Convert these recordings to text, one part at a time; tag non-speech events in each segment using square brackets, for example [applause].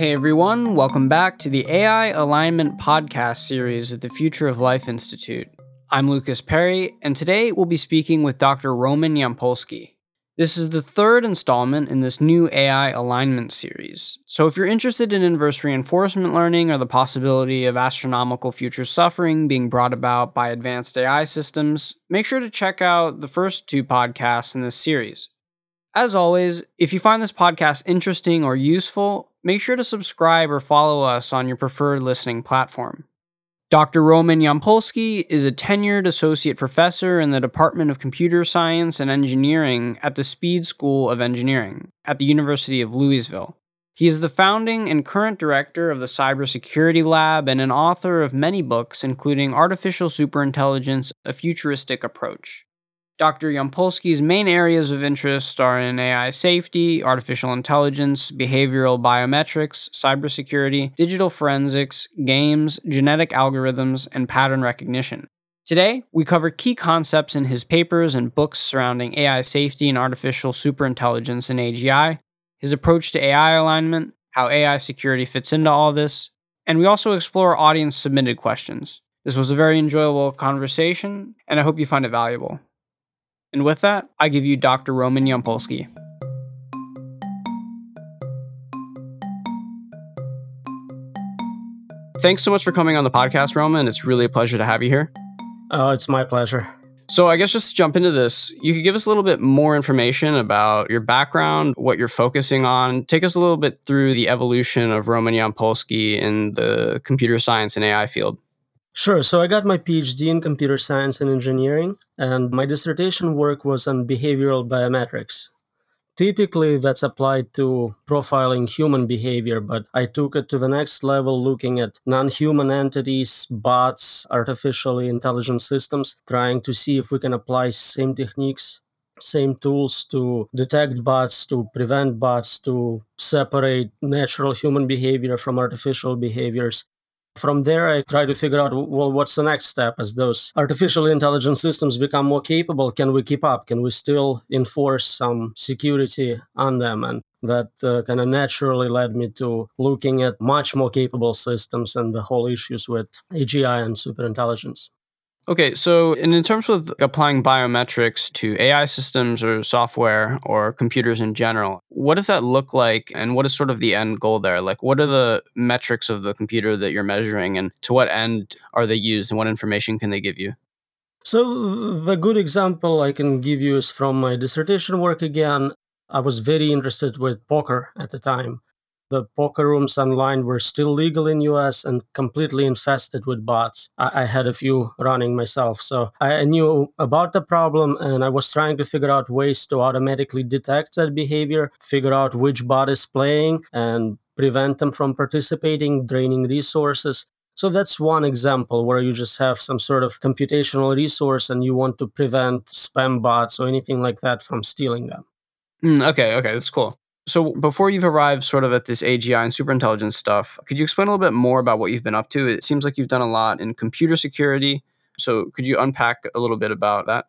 Hey everyone, welcome back to the AI Alignment Podcast series at the Future of Life Institute. I'm Lucas Perry, and today we'll be speaking with Dr. Roman Yampolskiy. This is the third installment in this new AI alignment series. So, if you're interested in inverse reinforcement learning or the possibility of astronomical future suffering being brought about by advanced AI systems, make sure to check out the first two podcasts in this series. As always, if you find this podcast interesting or useful, make sure to subscribe or follow us on your preferred listening platform. Dr. Roman Yampolskiy is a tenured associate professor in the Department of Computer Science and Engineering at the Speed School of Engineering at the University of Louisville. He is the founding and current director of the Cybersecurity Lab and an author of many books, including Artificial Superintelligence A Futuristic Approach. Dr. Yampolskiy's main areas of interest are in AI safety, artificial intelligence, behavioral biometrics, cybersecurity, digital forensics, games, genetic algorithms, and pattern recognition. Today, we cover key concepts in his papers and books surrounding AI safety and artificial superintelligence in AGI, his approach to AI alignment, how AI security fits into all this, and we also explore audience submitted questions. This was a very enjoyable conversation, and I hope you find it valuable. And with that, I give you Dr. Roman Yampolskiy. Thanks so much for coming on the podcast, Roman. It's really a pleasure to have you here. Oh, it's my pleasure. So, I guess just to jump into this, you could give us a little bit more information about your background, what you're focusing on. Take us a little bit through the evolution of Roman Yampolskiy in the computer science and AI field. Sure. So I got my PhD in computer science and engineering, and my dissertation work was on behavioral biometrics. Typically, that's applied to profiling human behavior, but I took it to the next level looking at non human entities, bots, artificially intelligent systems, trying to see if we can apply same techniques, same tools to detect bots, to prevent bots, to separate natural human behavior from artificial behaviors from there, I try to figure out well, what's the next step as those artificial intelligence systems become more capable? Can we keep up? Can we still enforce some security on them? And that uh, kind of naturally led me to looking at much more capable systems and the whole issues with AGI and superintelligence. Okay, so in, terms of applying biometrics to AI systems or software or computers in general, what does that look like and what is sort of the end goal there? Like, what are the metrics of the computer that you're measuring and to what end are they used and what information can they give you? So, the good example I can give you is from my dissertation work again. I was very interested with poker at the time the poker rooms online were still legal in us and completely infested with bots. I, I, had a few running myself. So i knew about the problem and i was trying to figure out ways to automatically detect that behavior figure out which bot is playing and prevent them from participating draining resources. So that's one example where you just have some sort of computational resource and you want to prevent spam bots or anything like that from stealing them. Mm, okay okay that's cool so before you've arrived sort of at this AGI and superintelligence stuff, could you explain a little bit more about what you've been up to? It seems like you've done a lot in computer security. So could you unpack a little bit about that?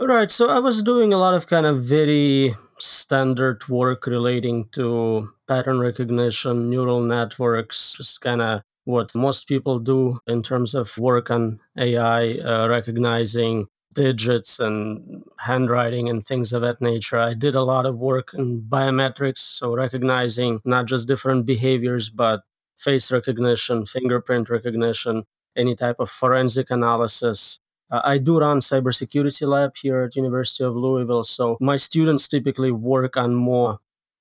All right. So I was doing a lot of kind of very standard work relating to pattern recognition, neural networks, just kind of what most people do in terms of work on AI, uh, recognizing digits and handwriting and things of that nature. I did a lot of work in biometrics, so recognizing not just different behaviors, but face recognition, fingerprint recognition, any type of forensic analysis. Uh, I do run cybersecurity lab here at University of Louisville, so my students typically work on more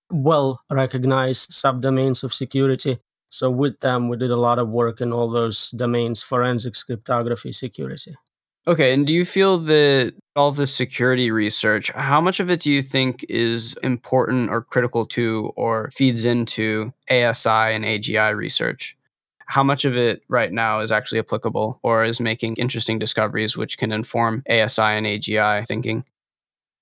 well recognized subdomains of security. So with them, we did a lot of work in all those domains, forensics, cryptography, security. Okay, and do you feel that all this security research, how much of it do you think is important or critical to or feeds into ASI and AGI research? How much of it right now is actually applicable or is making interesting discoveries which can inform ASI and AGI thinking?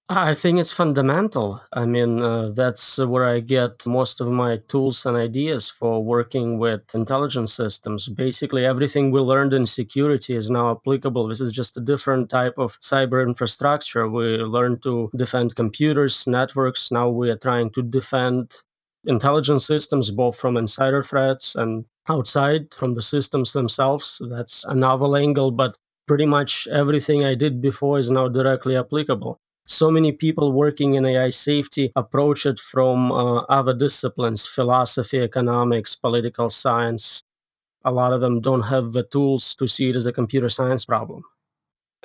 I think it's fundamental. I mean, uh, that's where I get most of my tools and ideas for working with intelligence systems. Basically, everything we learned in security is now applicable. This is just a different type of cyber infrastructure. We learned to defend computers, networks. Now we are trying to defend intelligence systems, both from insider threats and outside from the systems themselves. That's a novel angle, but pretty much everything I did before is now directly applicable. So many people working in AI safety approach it from uh, other disciplines philosophy, economics, political science. A lot of them don't have the tools to see it as a computer science problem.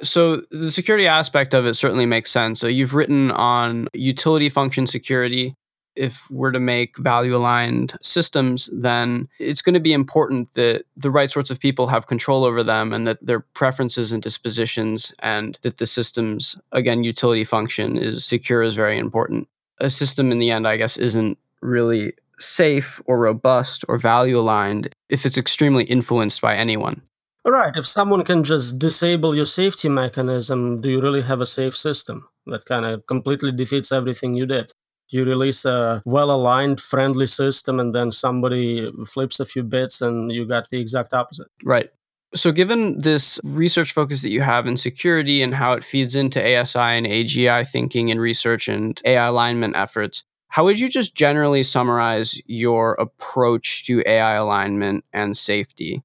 So the security aspect of it certainly makes sense. So you've written on utility function security. If we're to make value aligned systems, then it's going to be important that the right sorts of people have control over them and that their preferences and dispositions and that the system's, again, utility function is secure is very important. A system in the end, I guess, isn't really safe or robust or value aligned if it's extremely influenced by anyone. Right. If someone can just disable your safety mechanism, do you really have a safe system? That kind of completely defeats everything you did. You release a well aligned, friendly system, and then somebody flips a few bits, and you got the exact opposite. Right. So, given this research focus that you have in security and how it feeds into ASI and AGI thinking and research and AI alignment efforts, how would you just generally summarize your approach to AI alignment and safety?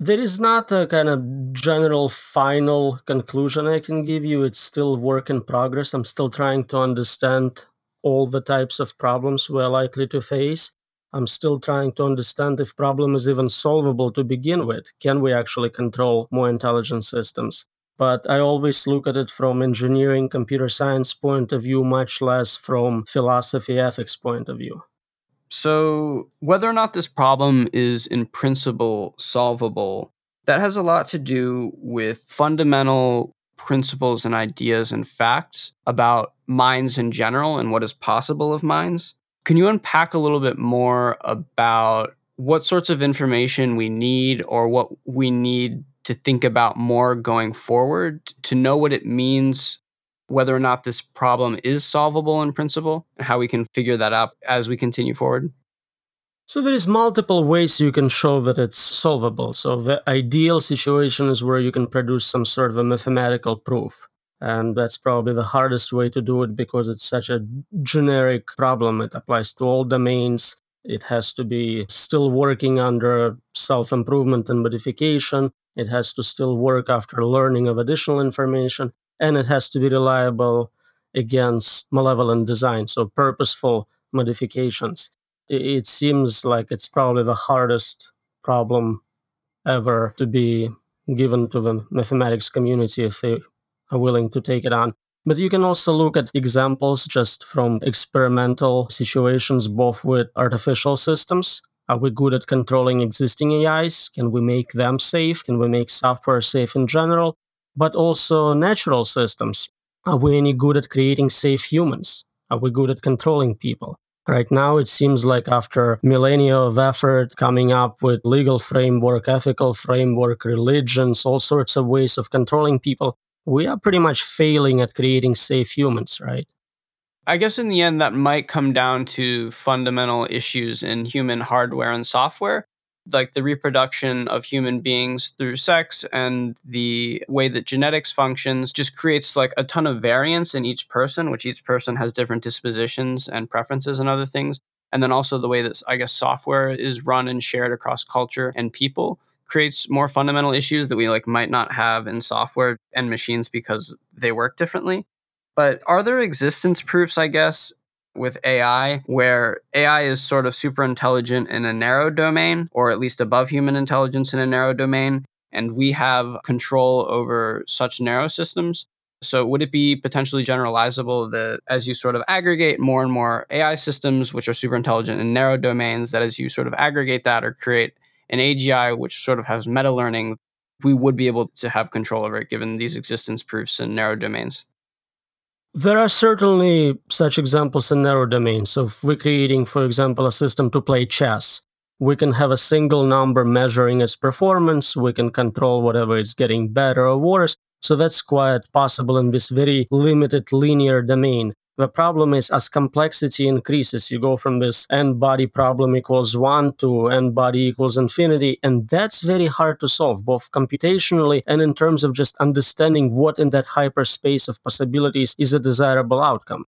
There is not a kind of general final conclusion I can give you. It's still work in progress. I'm still trying to understand all the types of problems we're likely to face. I'm still trying to understand if problem is even solvable to begin with. Can we actually control more intelligent systems? But I always look at it from engineering, computer science point of view, much less from philosophy, ethics point of view. So, whether or not this problem is in principle solvable, that has a lot to do with fundamental principles and ideas and facts about minds in general and what is possible of minds. Can you unpack a little bit more about what sorts of information we need or what we need to think about more going forward to know what it means whether or not this problem is solvable in principle and how we can figure that out as we continue forward? So there is multiple ways you can show that it's solvable. So the ideal situation is where you can produce some sort of a mathematical proof. And that's probably the hardest way to do it because it's such a generic problem. It applies to all domains. It has to be still working under self improvement and modification. It has to still work after learning of additional information and it has to be reliable against malevolent design, so purposeful modifications. It seems like it's probably the hardest problem ever to be given to the mathematics community if they are willing to take it on. But you can also look at examples just from experimental situations, both with artificial systems. Are we good at controlling existing AIs? Can we make them safe? Can we make software safe in general? but also natural systems. Are we any good at creating safe humans? Are we good at controlling people? Right now, it seems like after millennia of effort coming up with legal framework, ethical framework, religions, all sorts of ways of controlling people, we are pretty much failing at creating safe humans, right? I guess in the end, that might come down to fundamental issues in human hardware and software like the reproduction of human beings through sex and the way that genetics functions just creates like a ton of variance in each person, which each person has different dispositions and preferences and other things. And then also the way that I guess software is run and shared across culture and people creates more fundamental issues that we like might not have in software and machines because they work differently. But are there existence proofs, I guess, with AI, where AI is sort of super intelligent in a narrow domain, or at least above human intelligence in a narrow domain, and we have control over such narrow systems. So, would it be potentially generalizable that as you sort of aggregate more and more AI systems, which are super intelligent in narrow domains, that as you sort of aggregate that or create an AGI, which sort of has meta learning, we would be able to have control over it given these existence proofs in narrow domains? There are certainly such examples in narrow domains. So if we're creating, for example, a system to play chess, we can have a single number measuring its performance. We can control whatever is getting better or worse. So that's quite possible in this very limited linear domain. The problem is as complexity increases, you go from this n body problem equals one to n body equals infinity. And that's very hard to solve, both computationally and in terms of just understanding what in that hyperspace of possibilities is a desirable outcome.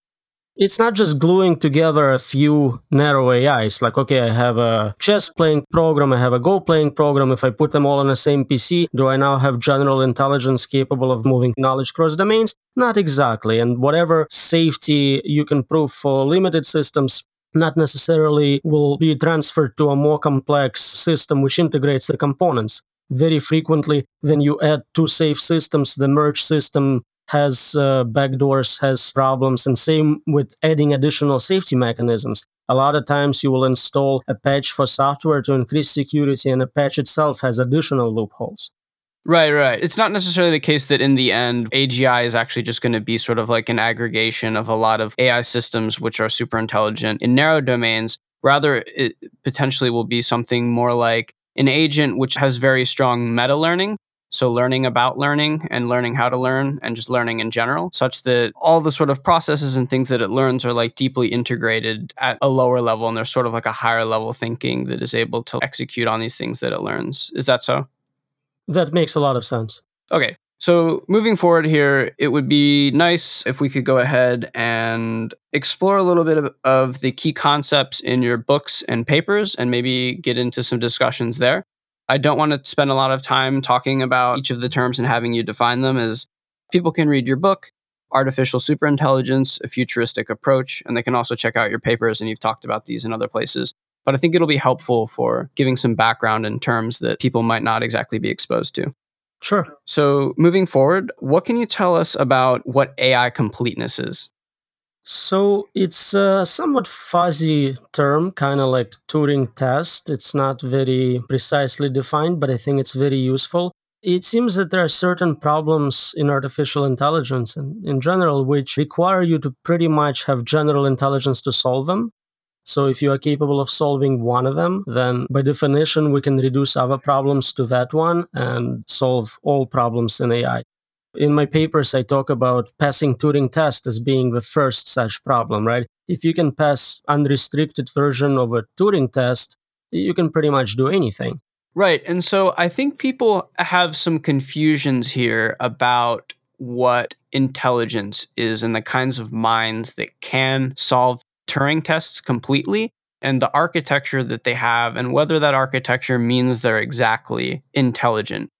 It's not just gluing together a few narrow AIs. Like, okay, I have a chess playing program, I have a Go playing program. If I put them all on the same PC, do I now have general intelligence capable of moving knowledge across domains? Not exactly. And whatever safety you can prove for limited systems, not necessarily will be transferred to a more complex system which integrates the components. Very frequently, when you add two safe systems, the merge system has uh, backdoors, has problems, and same with adding additional safety mechanisms. A lot of times you will install a patch for software to increase security, and a patch itself has additional loopholes. Right, right. It's not necessarily the case that in the end, AGI is actually just going to be sort of like an aggregation of a lot of AI systems which are super intelligent in narrow domains. Rather, it potentially will be something more like an agent which has very strong meta learning so, learning about learning and learning how to learn and just learning in general, such that all the sort of processes and things that it learns are like deeply integrated at a lower level. And there's sort of like a higher level thinking that is able to execute on these things that it learns. Is that so? That makes a lot of sense. Okay. So, moving forward here, it would be nice if we could go ahead and explore a little bit of, of, the key concepts in your books and papers and maybe get into some discussions there. I don't want to spend a lot of time talking about each of the terms and having you define them as people can read your book, Artificial Superintelligence, a futuristic approach, and they can also check out your papers and you've talked about these in other places. But I think it'll be helpful for giving some background in terms that people might not exactly be exposed to. Sure. So, moving forward, what can you tell us about what AI completeness is? So it's a somewhat fuzzy term, kind of like Turing test. It's not very precisely defined, but I think it's very useful. It seems that there are certain problems in artificial intelligence and in general which require you to pretty much have general intelligence to solve them. So if you are capable of solving one of them, then by definition, we can reduce other problems to that one and solve all problems in AI. In my papers, I talk about passing Turing test as being the first such problem, right? If you can pass unrestricted version of a Turing test, you can pretty much do anything. Right. And so I think people have some confusions here about what intelligence is and the kinds of minds that can solve Turing tests completely and the architecture that they have and whether that architecture means they're exactly intelligent.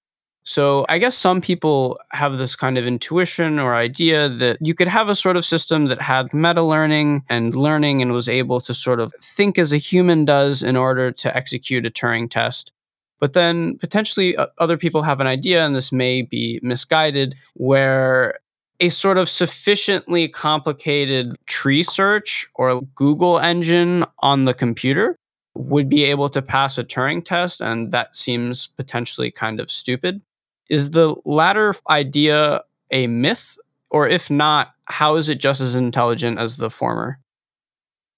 So I guess some people have this kind of intuition or idea that you could have a sort of system that had meta learning and learning and was able to sort of think as a human does in order to execute a Turing test. But then potentially uh, other people have an idea, and this may be misguided, where a sort of sufficiently complicated tree search or Google engine on the computer would be able to pass a Turing test, and that seems potentially kind of stupid. Is the latter idea a myth? Or if not, how is it just as intelligent as the former?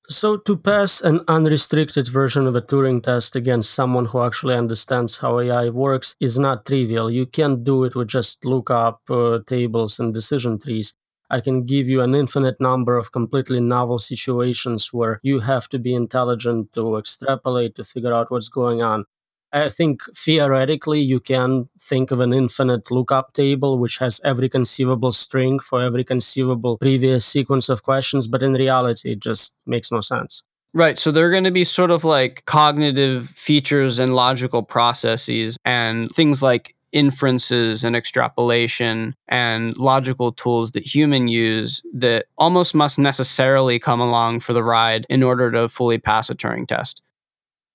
So, to pass an unrestricted version of a Turing test against someone who actually understands how AI works is not trivial. You can't do it with just lookup uh, tables and decision trees. I can give you an infinite number of completely novel situations where you have to be intelligent to extrapolate to figure out what's going on. I think theoretically you can think of an infinite lookup table which has every conceivable string for every conceivable previous sequence of questions, but in reality it just makes no sense. Right. So they're going to be sort of like cognitive features and logical processes and things like inferences and extrapolation and logical tools that human use that almost must necessarily come along for the ride in order to fully pass a Turing test.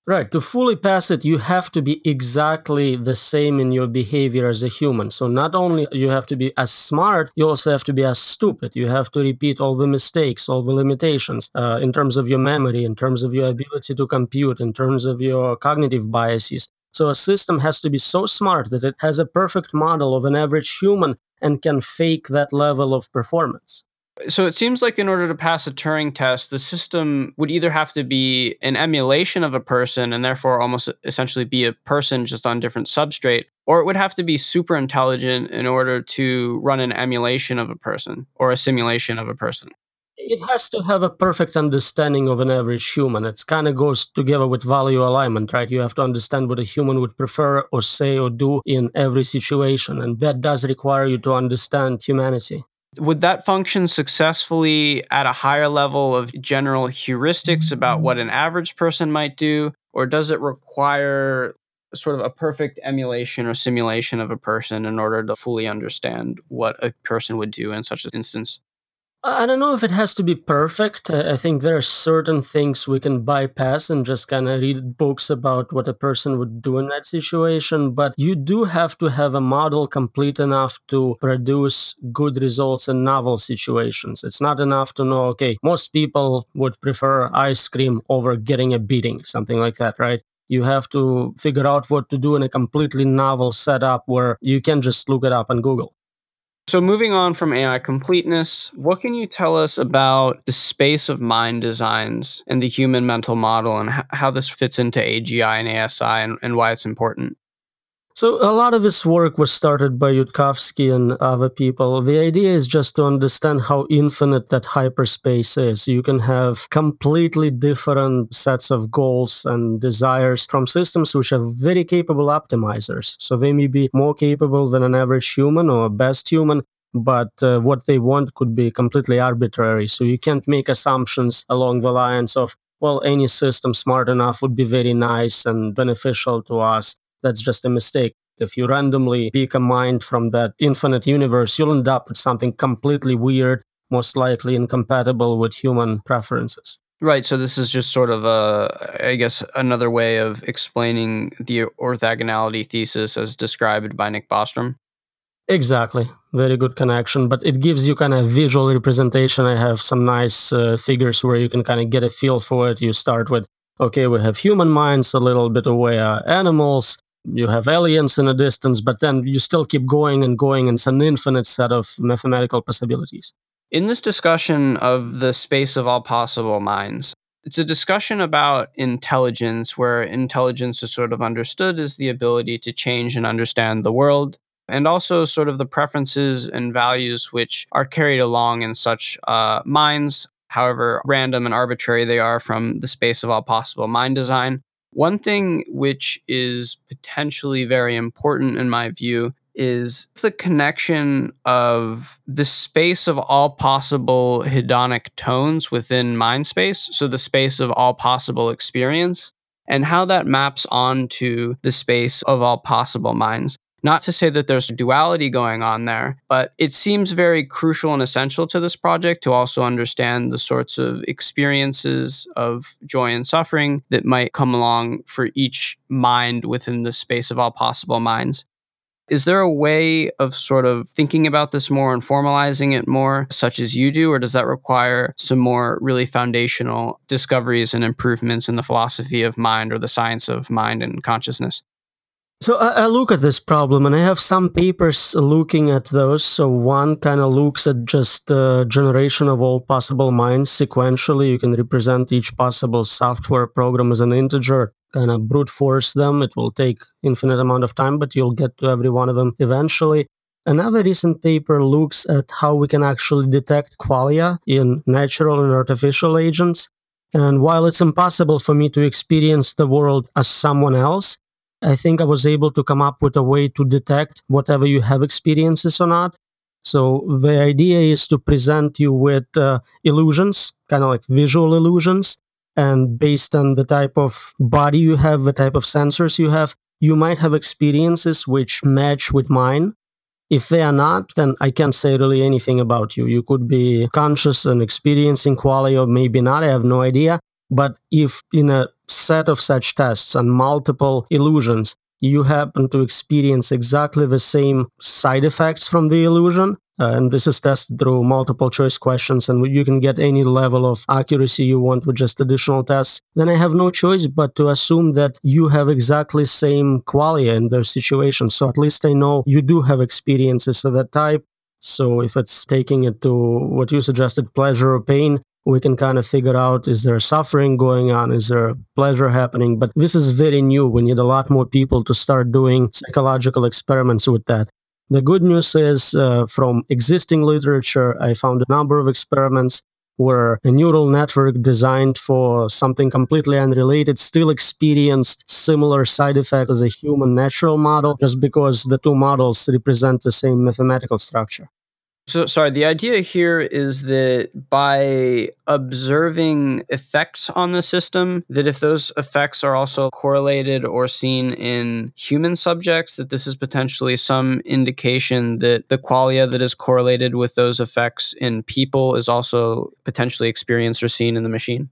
Right. To fully pass it, you have to be exactly the same in your behavior as a human. So not only you have to be as smart, you also have to be as stupid. You have to repeat all the mistakes, all the limitations uh, in terms of your memory, in terms of your ability to compute, in terms of your cognitive biases. So a system has to be so smart that it has a perfect model of an average human and can fake that level of performance. So it seems like in order to pass a Turing test, the system would either have to be an emulation of a person and therefore almost essentially be a person just on different substrate, or it would have to be super intelligent in order to run an emulation of a person or a simulation of a person. It has to have a perfect understanding of an average human. It kind of goes together with value alignment, right? You have to understand what a human would prefer or say or do in every situation. And that does require you to understand humanity. Would that function successfully at a higher level of general heuristics about what an average person might do? Or does it require sort of a perfect emulation or simulation of a person in order to fully understand what a person would do in such an instance? I don't know if it has to be perfect. I think there are certain things we can bypass and just kind of read books about what a person would do in that situation. But you do have to have a model complete enough to produce good results in novel situations. It's not enough to know, okay, most people would prefer ice cream over getting a beating, something like that, right? You have to figure out what to do in a completely novel setup where you can just look it up on Google. So, moving on from AI completeness, what can you tell us about the space of mind designs and the human mental model and how this fits into AGI and ASI and, and why it's important? So a lot of this work was started by Yudkowsky and other people. The idea is just to understand how infinite that hyperspace is. You can have completely different sets of goals and desires from systems which are very capable optimizers. So they may be more capable than an average human or a best human, but uh, what they want could be completely arbitrary. So you can't make assumptions along the lines of, well, any system smart enough would be very nice and beneficial to us that's just a mistake. If you randomly pick a mind from that infinite universe, you'll end up with something completely weird, most likely incompatible with human preferences. Right. So this is just sort of a, I guess, another way of explaining the orthogonality thesis as described by Nick Bostrom. Exactly. Very good connection. But it gives you kind of visual representation. I have some nice uh, figures where you can kind of get a feel for it. You start with, okay, we have human minds, a little bit away are animals, you have aliens in a distance, but then you still keep going and going, and it's an infinite set of mathematical possibilities. In this discussion of the space of all possible minds, it's a discussion about intelligence, where intelligence is sort of understood as the ability to change and understand the world, and also sort of the preferences and values which are carried along in such uh, minds, however random and arbitrary they are from the space of all possible mind design. One thing which is potentially very important in my view is the connection of the space of all possible hedonic tones within mind space, so the space of all possible experience, and how that maps onto the space of all possible minds. Not to say that there's duality going on there, but it seems very crucial and essential to this project to also understand the sorts of experiences of joy and suffering that might come along for each mind within the space of all possible minds. Is there a way of sort of thinking about this more and formalizing it more, such as you do, or does that require some more really foundational discoveries and improvements in the philosophy of mind or the science of mind and consciousness? So I, I, look at this problem, and I have some papers looking at those. So one kind of looks at just the generation of all possible minds sequentially. You can represent each possible software program as an integer, kind of brute force them. It will take infinite amount of time, but you'll get to every one of them eventually. Another recent paper looks at how we can actually detect qualia in natural and artificial agents. And while it's impossible for me to experience the world as someone else, I think I was able to come up with a way to detect whatever you have experiences or not. So the idea is to present you with uh, illusions, kind of like visual illusions. And based on the type of body you have, the type of sensors you have, you might have experiences which match with mine. If they are not, then I can't say really anything about you. You could be conscious and experiencing qualia, or maybe not. I have no idea. But if in a set of such tests and multiple illusions, you happen to experience exactly the same side effects from the illusion, uh, and this is tested through multiple choice questions, and you can get any level of accuracy you want with just additional tests, then I have no choice but to assume that you have exactly same qualia in those situations. So at least I know you do have experiences of that type. So if it's taking it to what you suggested, pleasure or pain, we can kind of figure out is there suffering going on? Is there pleasure happening? But this is very new. We need a lot more people to start doing psychological experiments with that. The good news is uh, from existing literature i found a number of experiments where a neural network designed for something completely unrelated still experienced similar side effects as a human natural model just because the two models represent the same mathematical structure So, sorry, the idea here is that by observing effects on the system, that if those effects are also correlated or seen in human subjects, that this is potentially some indication that the qualia that is correlated with those effects in people is also potentially experienced or seen in the machine.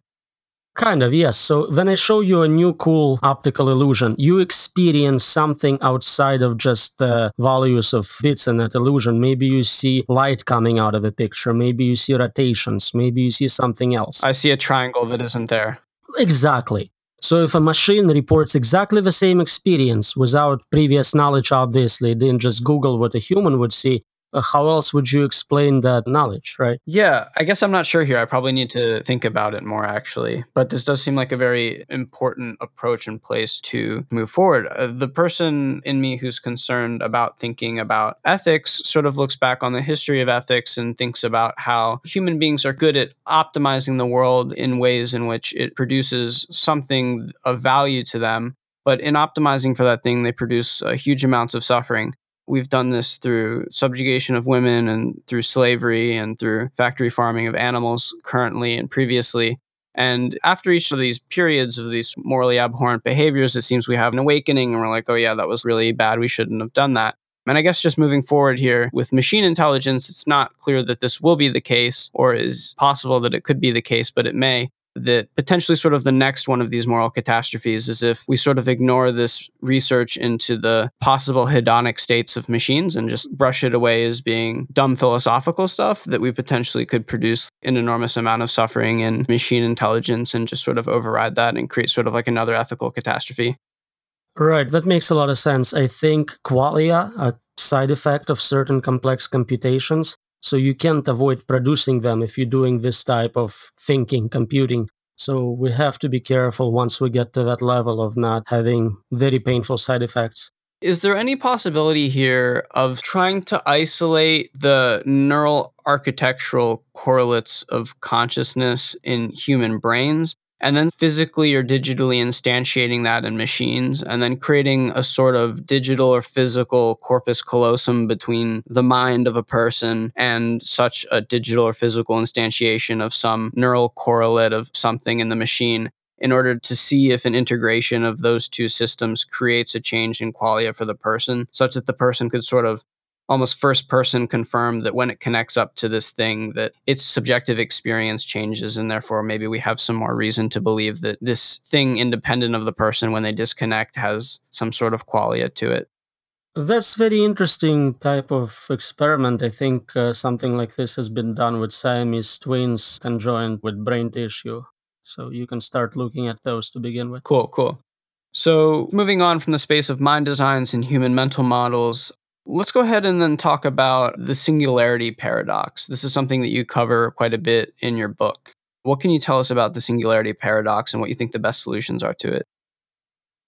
Kind of, yes. So when I show you a new cool optical illusion, you experience something outside of just the values of bits in that illusion. Maybe you see light coming out of a picture. Maybe you see rotations. Maybe you see something else. I see a triangle that isn't there. Exactly. So if a machine reports exactly the same experience without previous knowledge, obviously, then just Google what a human would see, how else would you explain that knowledge, right? Yeah, I guess I'm not sure here. I probably need to think about it more actually. But this does seem like a very important approach and place to move forward. Uh, the person in me who's concerned about thinking about ethics sort of looks back on the history of ethics and thinks about how human beings are good at optimizing the world in ways in which it produces something of value to them. But in optimizing for that thing, they produce uh, huge amounts of suffering. We've done this through subjugation of women and through slavery and through factory farming of animals currently and previously. And after each of these periods of these morally abhorrent behaviors, it seems we have an awakening and we're like, oh, yeah, that was really bad. We shouldn't have done that. And I guess just moving forward here with machine intelligence, it's not clear that this will be the case or is possible that it could be the case, but it may that potentially sort of the next one of these moral catastrophes is if we sort of ignore this research into the possible hedonic states of machines and just brush it away as being dumb philosophical stuff that we potentially could produce an enormous amount of suffering in machine intelligence and just sort of override that and create sort of like another ethical catastrophe. Right, that makes a lot of sense. I think qualia, a side effect of certain complex computations, so you can't avoid producing them if you're doing this type of thinking, computing. So we have to be careful once we get to that level of not having very painful side effects. Is there any possibility here of trying to isolate the neural architectural correlates of consciousness in human brains and then physically or digitally instantiating that in machines and then creating a sort of digital or physical corpus callosum between the mind of a person and such a digital or physical instantiation of some neural correlate of something in the machine in order to see if an integration of those two systems creates a change in qualia for the person such that the person could sort of almost first person confirm that when it connects up to this thing that its subjective experience changes and therefore maybe we have some more reason to believe that this thing independent of the person when they disconnect has some sort of qualia to it. That's very interesting type of experiment. I think uh, something like this has been done with siamese twins conjoined with brain tissue. So you can start looking at those to begin with. Cool cool. So, moving on from the space of mind designs and human mental models, Let's go ahead and then talk about the singularity paradox. This is something that you cover quite a bit in your book. What can you tell us about the singularity paradox and what you think the best solutions are to it?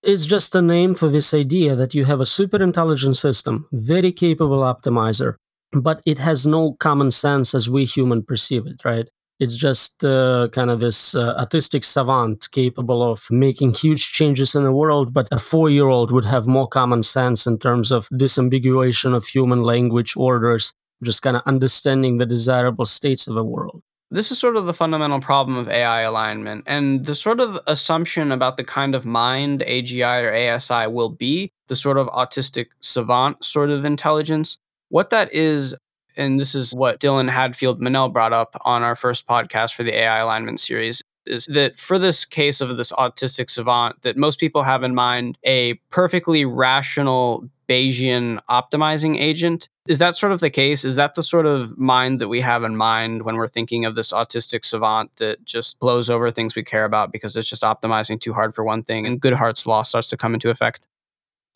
It's just a name for this idea that you have a super intelligent system, very capable optimizer, but it has no common sense as we human perceive it, right? It's just uh, kind of this uh, autistic savant capable of making huge changes in the world, but a four year old would have more common sense in terms of disambiguation of human language orders, just kind of understanding the desirable states of the world. This is sort of the fundamental problem of AI alignment, and the sort of assumption about the kind of mind AGI or ASI will be, the sort of autistic savant sort of intelligence. What that is and this is what Dylan Hadfield-Menell brought up on our first podcast for the AI alignment series, is that for this case of this autistic savant, that most people have in mind a perfectly rational Bayesian optimizing agent. Is that sort of the case? Is that the sort of mind that we have in mind when we're thinking of this autistic savant that just blows over things we care about because it's just optimizing too hard for one thing and Goodhart's law starts to come into effect?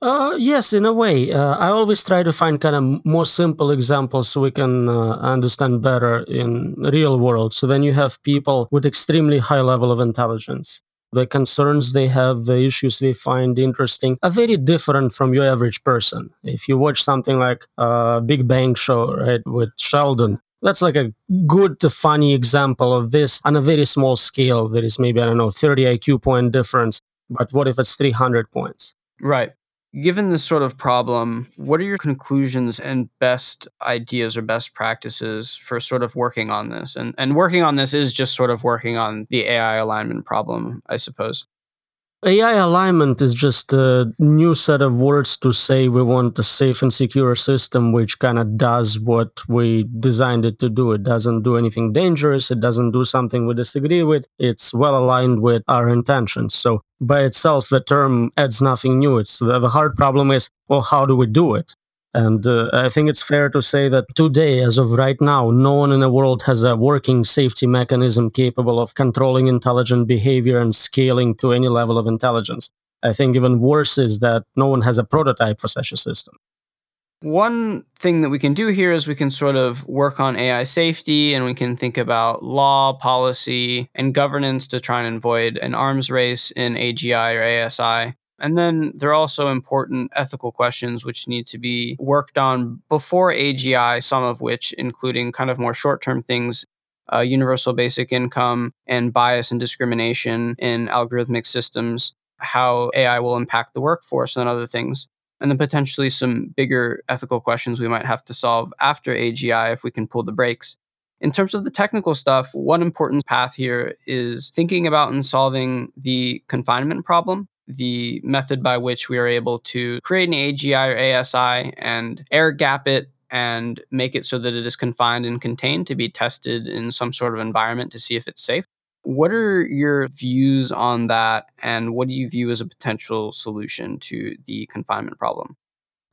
Uh, yes, in a way. Uh, I always try to find kind of more simple examples so we can uh, understand better in real world. So then you have people with extremely high level of intelligence. The concerns they have, the issues they find interesting are very different from your average person. If you watch something like uh, Big Bang Show, right, with Sheldon, that's like a good, funny example of this on a very small scale. There is maybe, I don't know, 30 IQ point difference. But what if it's 300 points? Right. Given this sort of problem, what are your conclusions and best ideas or best practices for sort of working on this? And and working on this is just sort of working on the AI alignment problem, I suppose. AI alignment is just a new set of words to say we want a safe and secure system which kind of does what we designed it to do. It doesn't do anything dangerous, it doesn't do something we disagree with, it's well aligned with our intentions. So, by itself, the term adds nothing new. It's the, the hard problem is well, how do we do it? And uh, I think it's fair to say that today, as of right now, no one in the world has a working safety mechanism capable of controlling intelligent behavior and scaling to any level of intelligence. I think even worse is that no one has a prototype for such a system. One thing that we can do here is we can sort of work on AI safety and we can think about law, policy, and governance to try and avoid an arms race in AGI or ASI. And then there are also important ethical questions which need to be worked on before AGI, some of which, including kind of more short term things, uh, universal basic income and bias and discrimination in algorithmic systems, how AI will impact the workforce and other things. And then potentially some bigger ethical questions we might have to solve after AGI if we can pull the brakes. In terms of the technical stuff, one important path here is thinking about and solving the confinement problem the method by which we are able to create an AGI or ASI and air gap it and make it so that it is confined and contained to be tested in some sort of environment to see if it's safe. What are your views on that, and what do you view as a potential solution to the confinement problem?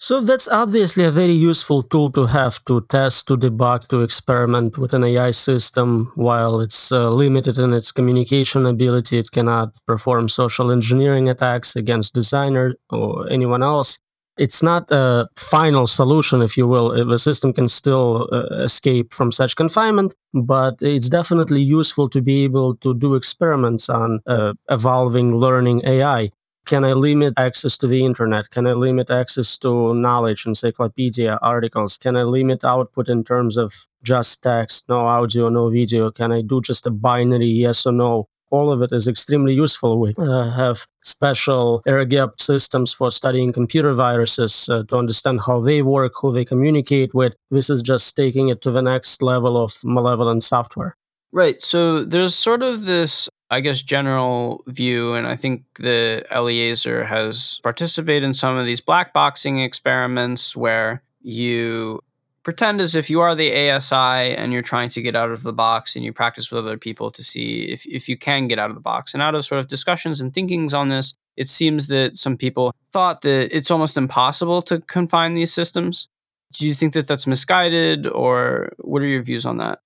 So that's obviously a very useful tool to have to test, to debug, to experiment with an AI system. While it's uh, limited in its communication ability, it cannot perform social engineering attacks against designer or anyone else. It's not a final solution, if you will. The system can still uh, escape from such confinement, but it's definitely useful to be able to do experiments on uh, evolving, learning AI. Can I limit access to the internet? Can I limit access to knowledge, encyclopedia, articles? Can I limit output in terms of just text, no audio, no video? Can I do just a binary yes or no? All of it is extremely useful. We uh, have special air gap systems for studying computer viruses uh, to understand how they work, who they communicate with. This is just taking it to the next level of malevolent software. Right. So there's sort of this I guess, general view, and I think the Eliezer has participated in some of these black boxing experiments where you pretend as if you are the ASI and you're trying to get out of the box and you practice with other people to see if, if you can get out of the box. And out of sort of discussions and thinkings on this, it seems that some people thought that it's almost impossible to confine these systems. Do you think that that's misguided, or what are your views on that?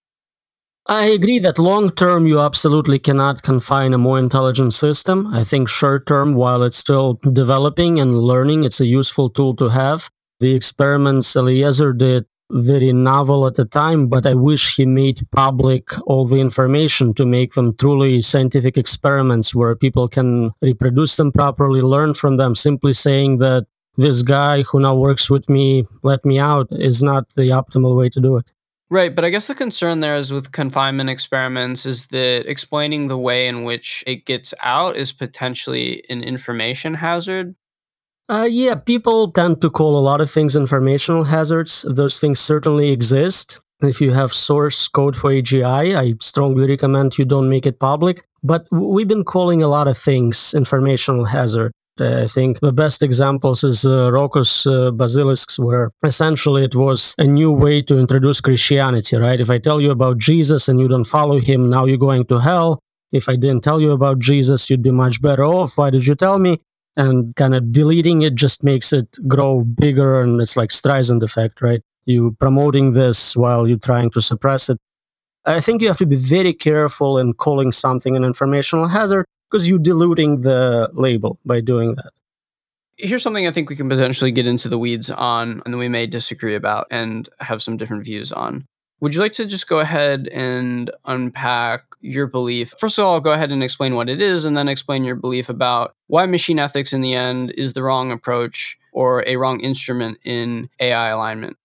I agree that long term you absolutely cannot confine a more intelligent system. I think short term, while it's still developing and learning, it's a useful tool to have. The experiments Eliezer did very novel at the time, but I wish he made public all the information to make them truly scientific experiments where people can reproduce them properly, learn from them. Simply saying that this guy who now works with me let me out is not the optimal way to do it. Right, but I guess the concern there is with confinement experiments is that explaining the way in which it gets out is potentially an information hazard. Uh, yeah, people tend to call a lot of things informational hazards. Those things certainly exist. If you have source code for AGI, I strongly recommend you don't make it public. But we've been calling a lot of things informational hazard. I think the best examples is uh, Roko's uh, Basilisks, where essentially it was a new way to introduce Christianity, right? If I tell you about Jesus and you don't follow him, now you're going to hell. If I didn't tell you about Jesus, you'd be much better off. Why did you tell me? And kind of deleting it just makes it grow bigger, and it's like Streisand effect, right? You promoting this while you're trying to suppress it. I think you have to be very careful in calling something an informational hazard because you're diluting the label by doing that. Here's something I think we can potentially get into the weeds on and then we may disagree about and have some different views on. Would you like to just go ahead and unpack your belief? First of all, go ahead and explain what it is and then explain your belief about why machine ethics in the end is the wrong approach or a wrong instrument in AI alignment.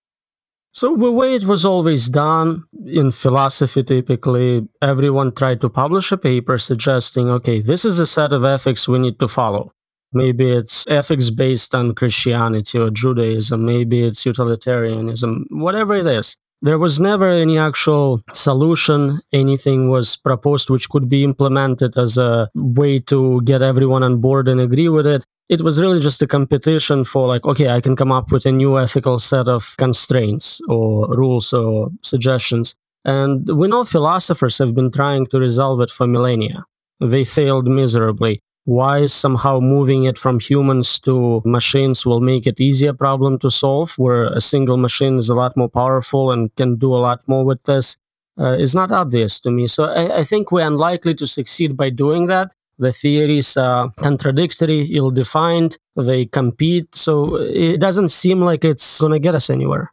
So the way it was always done in philosophy, typically, everyone tried to publish a paper suggesting, okay, this is a set of ethics we need to follow. Maybe it's ethics based on Christianity or Judaism. Maybe it's utilitarianism, whatever it is. There was never any actual solution. Anything was proposed which could be implemented as a way to get everyone on board and agree with it. It was really just a competition for, like, okay, I can come up with a new ethical set of constraints or rules or suggestions. And we know philosophers have been trying to resolve it for millennia. They failed miserably why somehow moving it from humans to machines will make it easier problem to solve where a single machine is a lot more powerful and can do a lot more with this uh, is not obvious to me. So I, I, think we're unlikely to succeed by doing that. The theories are contradictory ill-defined they compete. So it doesn't seem like it's going to get us anywhere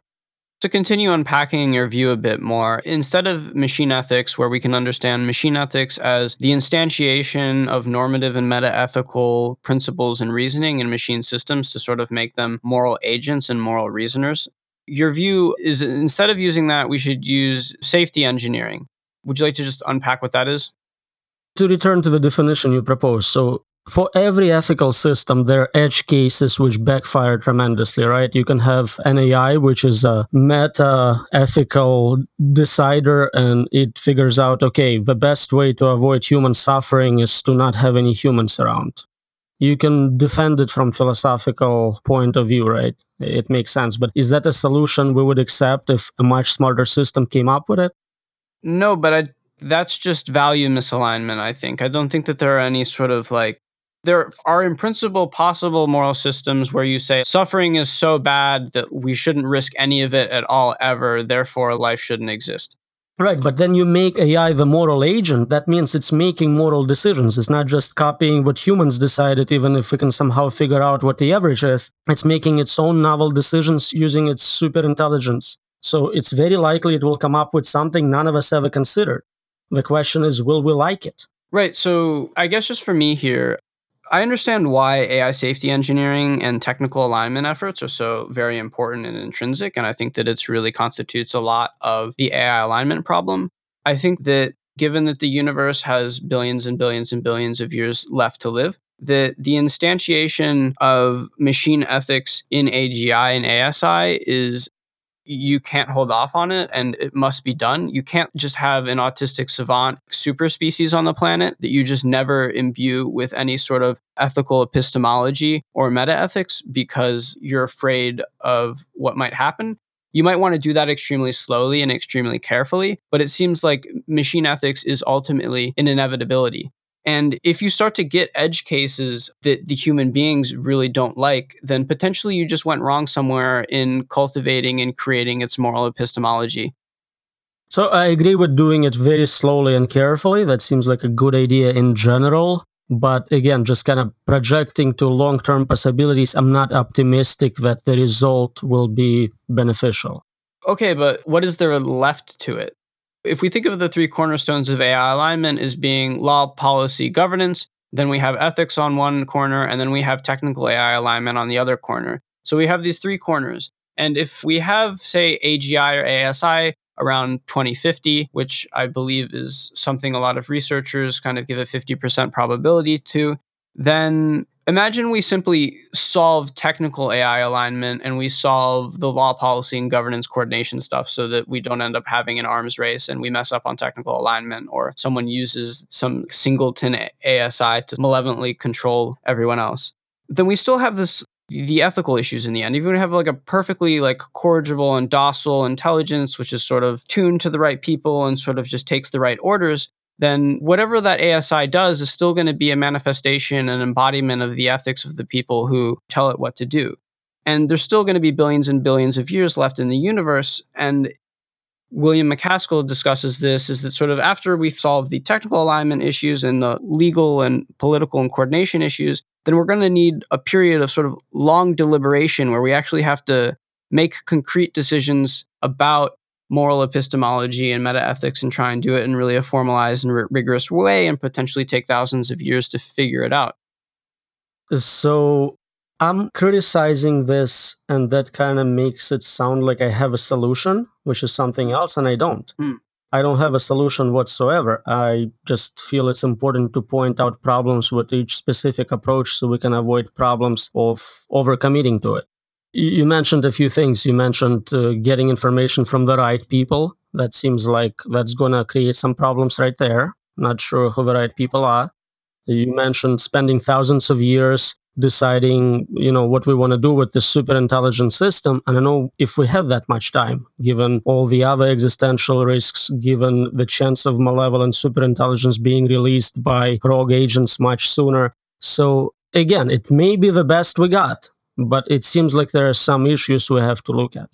to continue unpacking your view a bit more, instead of machine ethics, where we can understand machine ethics as the instantiation of normative and meta ethical principles and reasoning in machine systems to sort of make them moral agents and moral reasoners, your view is instead of using that, we should use safety engineering. Would you like to just unpack what that is? To return to the definition you propose, so for every ethical system, there are edge cases which backfire tremendously, right? You can have an AI, which is a meta ethical decider, and it figures out, okay, the best way to avoid human suffering is to not have any humans around. You can defend it from philosophical point of view, right? It makes sense. But is that a solution we would accept if a much smarter system came up with it? No, but I that's just value misalignment, I think. I don't think that there are any sort of like there are, in principle, possible moral systems where you say suffering is so bad that we shouldn't risk any of it at all ever, therefore life shouldn't exist. Right, but then you make AI the moral agent. That means it's making moral decisions. It's not just copying what humans decided, even if we can somehow figure out what the average is. It's making its own novel decisions using its super intelligence. So it's very likely it will come up with something none of us ever considered. The question is, will we like it? Right. So I guess just for me here, I understand why AI safety engineering and technical alignment efforts are so very important and intrinsic. And I think that it's really constitutes a lot of the AI alignment problem. I think that given that the universe has billions and billions and billions of years left to live, that the instantiation of machine ethics in AGI and ASI is you can't hold off on it and it must be done. You can't just have an autistic savant super species on the planet that you just never imbue with any sort of ethical epistemology or meta ethics because you're afraid of what might happen. You might want to do that extremely slowly and extremely carefully, but it seems like machine ethics is ultimately an inevitability. And if you start to get edge cases that the human beings really don't like, then potentially you just went wrong somewhere in cultivating and creating its moral epistemology. So I agree with doing it very slowly and carefully. That seems like a good idea in general. But again, just kind of projecting to long term possibilities, I'm not optimistic that the result will be beneficial. Okay, but what is there left to it? If we think of the three cornerstones of AI alignment as being law, policy, governance, then we have ethics on one corner, and then we have technical AI alignment on the other corner. So we have these three corners. And if we have, say, AGI or ASI around 2050, which I believe is something a lot of researchers kind of give a 50% probability to, then Imagine we simply solve technical AI alignment and we solve the law policy and governance coordination stuff so that we don't end up having an arms race and we mess up on technical alignment or someone uses some singleton ASI to malevolently control everyone else. Then we still have this the ethical issues in the end. Even we have like a perfectly like corrigible and docile intelligence, which is sort of tuned to the right people and sort of just takes the right orders, then whatever that ASI does is still going to be a manifestation and embodiment of the ethics of the people who tell it what to do. And there's still going to be billions and billions of years left in the universe. And William MacAskill discusses this is that sort of after we've solved the technical alignment issues and the legal and political and coordination issues, then we're going to need a period of sort of long deliberation where we actually have to make concrete decisions about moral epistemology and metaethics and try and do it in really a formalized and r- rigorous way and potentially take thousands of years to figure it out. So I'm criticizing this, and that kind of makes it sound like I have a solution, which is something else, and I don't. Hmm. I don't have a solution whatsoever. I just feel it's important to point out problems with each specific approach so we can avoid problems of overcommitting to it. You mentioned a few things. You mentioned uh, getting information from the right people. That seems like that's going to create some problems right there. Not sure who the right people are. You mentioned spending thousands of years deciding, you know, what we want to do with this super intelligent system. And I know if we have that much time, given all the other existential risks, given the chance of malevolent super intelligence being released by rogue agents much sooner. So again, it may be the best we got, but it seems like there are some issues we have to look at.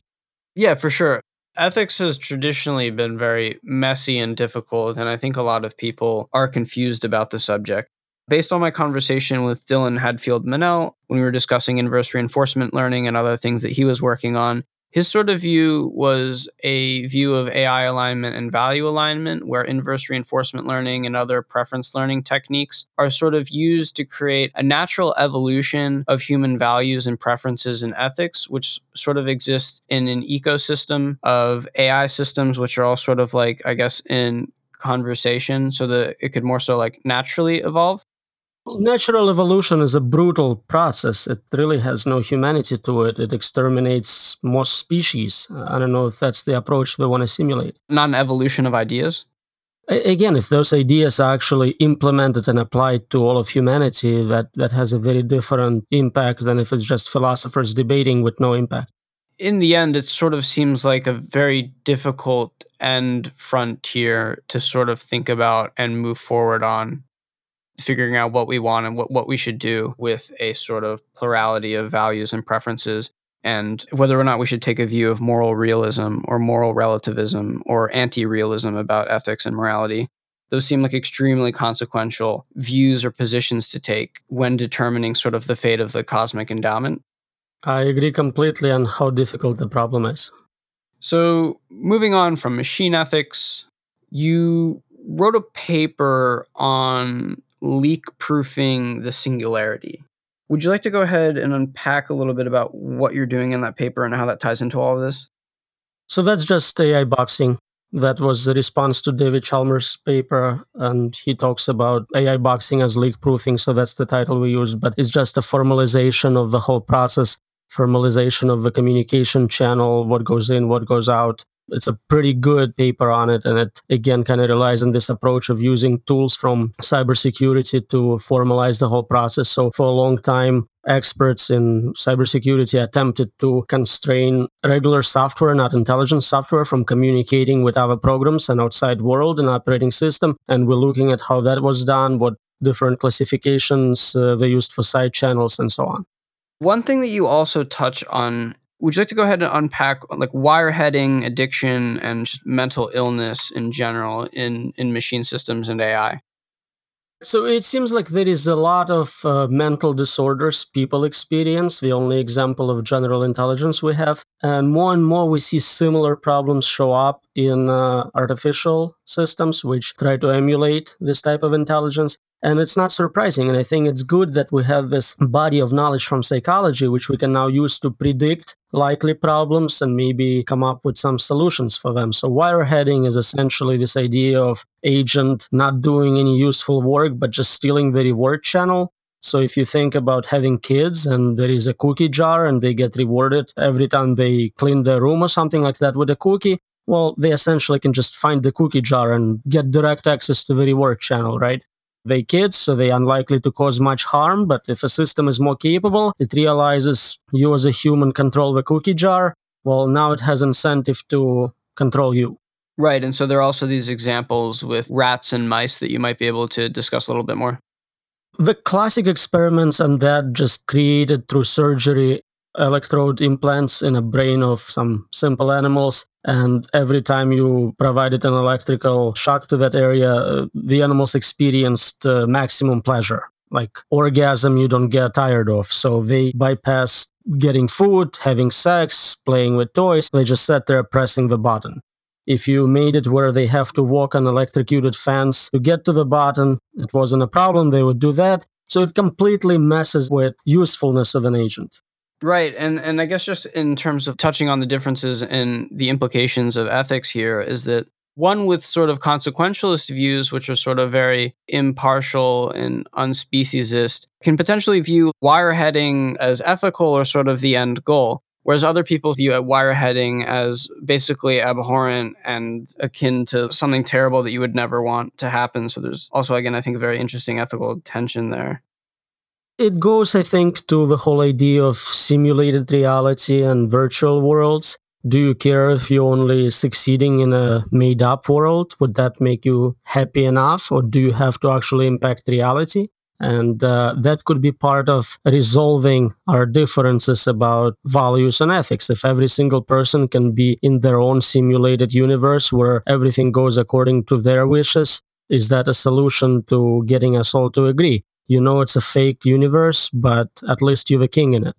Yeah, for sure. Ethics has traditionally been very messy and difficult, and I think a lot of people are confused about the subject. Based on my conversation with Dylan Hadfield-Menell when we were discussing inverse reinforcement learning and other things that he was working on, his sort of view was a view of AI alignment and value alignment, where inverse reinforcement learning and other preference learning techniques are sort of used to create a natural evolution of human values and preferences and ethics, which sort of exists in an ecosystem of AI systems, which are all sort of like, I guess, in conversation so that it could more so like naturally evolve. Natural evolution is a brutal process. It really has no humanity to it. It exterminates most species. I don't know if that's the approach we want to simulate. Not an evolution of ideas? Again, if those ideas are actually implemented and applied to all of humanity, that, that has a very different impact than if it's just philosophers debating with no impact. In the end, it sort of seems like a very difficult end frontier to sort of think about and move forward on figuring out what we want and what, what we should do with a sort of plurality of values and preferences and whether or not we should take a view of moral realism or moral relativism or anti-realism about ethics and morality. Those seem like extremely consequential views or positions to take when determining sort of the fate of the cosmic endowment. I agree completely on how difficult the problem is. So moving on from machine ethics you wrote a paper on leak proofing the singularity. Would you like to go ahead and unpack a little bit about what you're doing in that paper and how that ties into all of this? So that's just AI boxing. That was the response to David Chalmers' paper, and he talks about AI boxing as leak proofing. So that's the title we use, but it's just a formalization of the whole process, formalization of the communication channel, what goes in, what goes out, it's a pretty good paper on it. And it again kind of relies on this approach of using tools from cybersecurity to formalize the whole process. So for a long time, experts in cybersecurity attempted to constrain regular software, not intelligent software, from communicating with other programs and outside world and operating system. And we're looking at how that was done, what different classifications uh, they used for side channels, and so on. One thing that you also touch on would you like to go ahead and unpack like wireheading, addiction, and just mental illness in general in in machine systems and AI? So it seems like there is a lot of uh, mental disorders people experience. The only example of general intelligence we have, and more and more we see similar problems show up in uh, artificial systems which try to emulate this type of intelligence. And it's not surprising. And I think it's good that we have this body of knowledge from psychology, which we can now use to predict likely problems and maybe come up with some solutions for them. So, wireheading is essentially this idea of agent not doing any useful work, but just stealing the reward channel. So if you think about having kids and there is a cookie jar and they get rewarded every time they clean their room or something like that with a cookie, well, they essentially can just find the cookie jar and get direct access to the reward channel, right? they kids, so they're unlikely to cause much harm. But if a system is more capable, it realizes you as a human control the cookie jar. Well, now it has incentive to control you. Right. And so there are also these examples with rats and mice that you might be able to discuss a little bit more. The classic experiments on that just created through surgery electrode implants in a brain of some simple animals and every time you provided an electrical shock to that area uh, the animals experienced uh, maximum pleasure like orgasm you don't get tired of. So they bypass getting food having sex playing with toys. They just sat there pressing the button. If you made it where they have to walk on electrocuted fans to get to the button it wasn't a problem they would do that. So it completely messes with usefulness of an agent Right. And and I guess just in terms of touching on the differences and the implications of ethics here is that one with sort of consequentialist views, which are sort of very impartial and unspeciesist, can potentially view wireheading as ethical or sort of the end goal. Whereas other people view wireheading as basically abhorrent and akin to something terrible that you would never want to happen. So there's also, again, I think a very interesting ethical tension there. It goes, I think, to the whole idea of simulated reality and virtual worlds. Do you care if you're only succeeding in a made up world? Would that make you happy enough? Or do you have to actually impact reality? And uh, that could be part of resolving our differences about values and ethics. If every single person can be in their own simulated universe where everything goes according to their wishes, is that a solution to getting us all to agree? You know, it's a fake universe, but at least you're the king in it.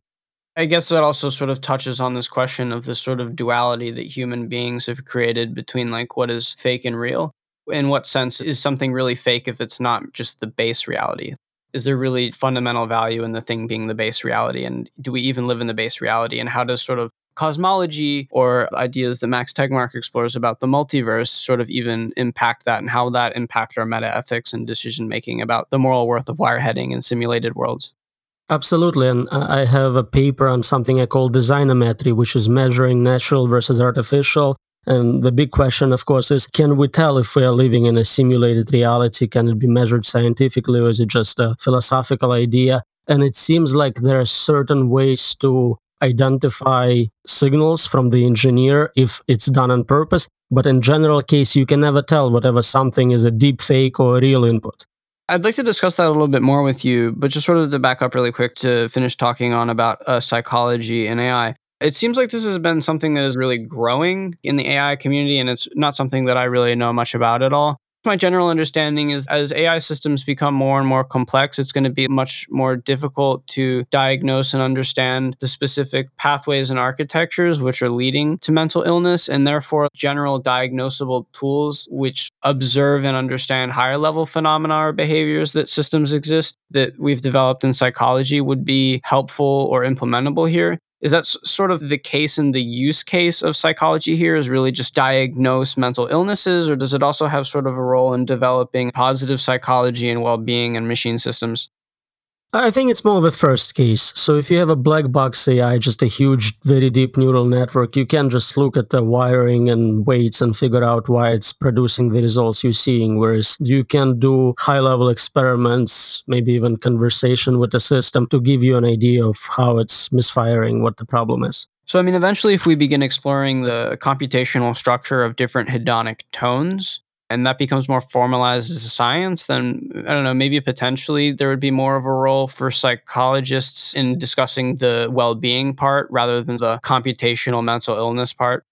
I guess that also sort of touches on this question of this sort of duality that human beings have created between like what is fake and real. In what sense is something really fake if it's not just the base reality? is there really fundamental value in the thing being the base reality? And do we even live in the base reality? And how does sort of cosmology or ideas that Max Tegmark explores about the multiverse sort of even impact that and how that impact our meta ethics and decision making about the moral worth of wireheading in simulated worlds? Absolutely. And I have a paper on something I call designometry, which is measuring natural versus artificial and the big question, of course, is can we tell if we are living in a simulated reality? Can it be measured scientifically, or is it just a philosophical idea? And it seems like there are certain ways to identify signals from the engineer if it's done on purpose. But in general case, you can never tell whether something is a deep fake or a real input. I'd like to discuss that a little bit more with you, but just sort of to back up really quick to finish talking on about uh, psychology and AI. It seems like this has been something that is really growing in the AI community, and it's not something that I really know much about at all. My general understanding is as AI systems become more and more complex, it's going to be much more difficult to diagnose and understand the specific pathways and architectures which are leading to mental illness, and therefore, general diagnosable tools which observe and understand higher level phenomena or behaviors that systems exist that we've developed in psychology would be helpful or implementable here. Is that s- sort of the case in the use case of psychology here? Is really just diagnose mental illnesses, or does it also have sort of a role in developing positive psychology and well being and machine systems? I think it's more of a first case. So if you have a black box AI, just a huge, very deep neural network, you can just look at the wiring and weights and figure out why it's producing the results you're seeing. Whereas you can do high level experiments, maybe even conversation with the system to give you an idea of how it's misfiring, what the problem is. So, I mean, eventually, if we begin exploring the computational structure of different hedonic tones, and that becomes more formalized as a science, then I don't know, maybe potentially there would be more of a role for psychologists in discussing the well being part rather than the computational mental illness part.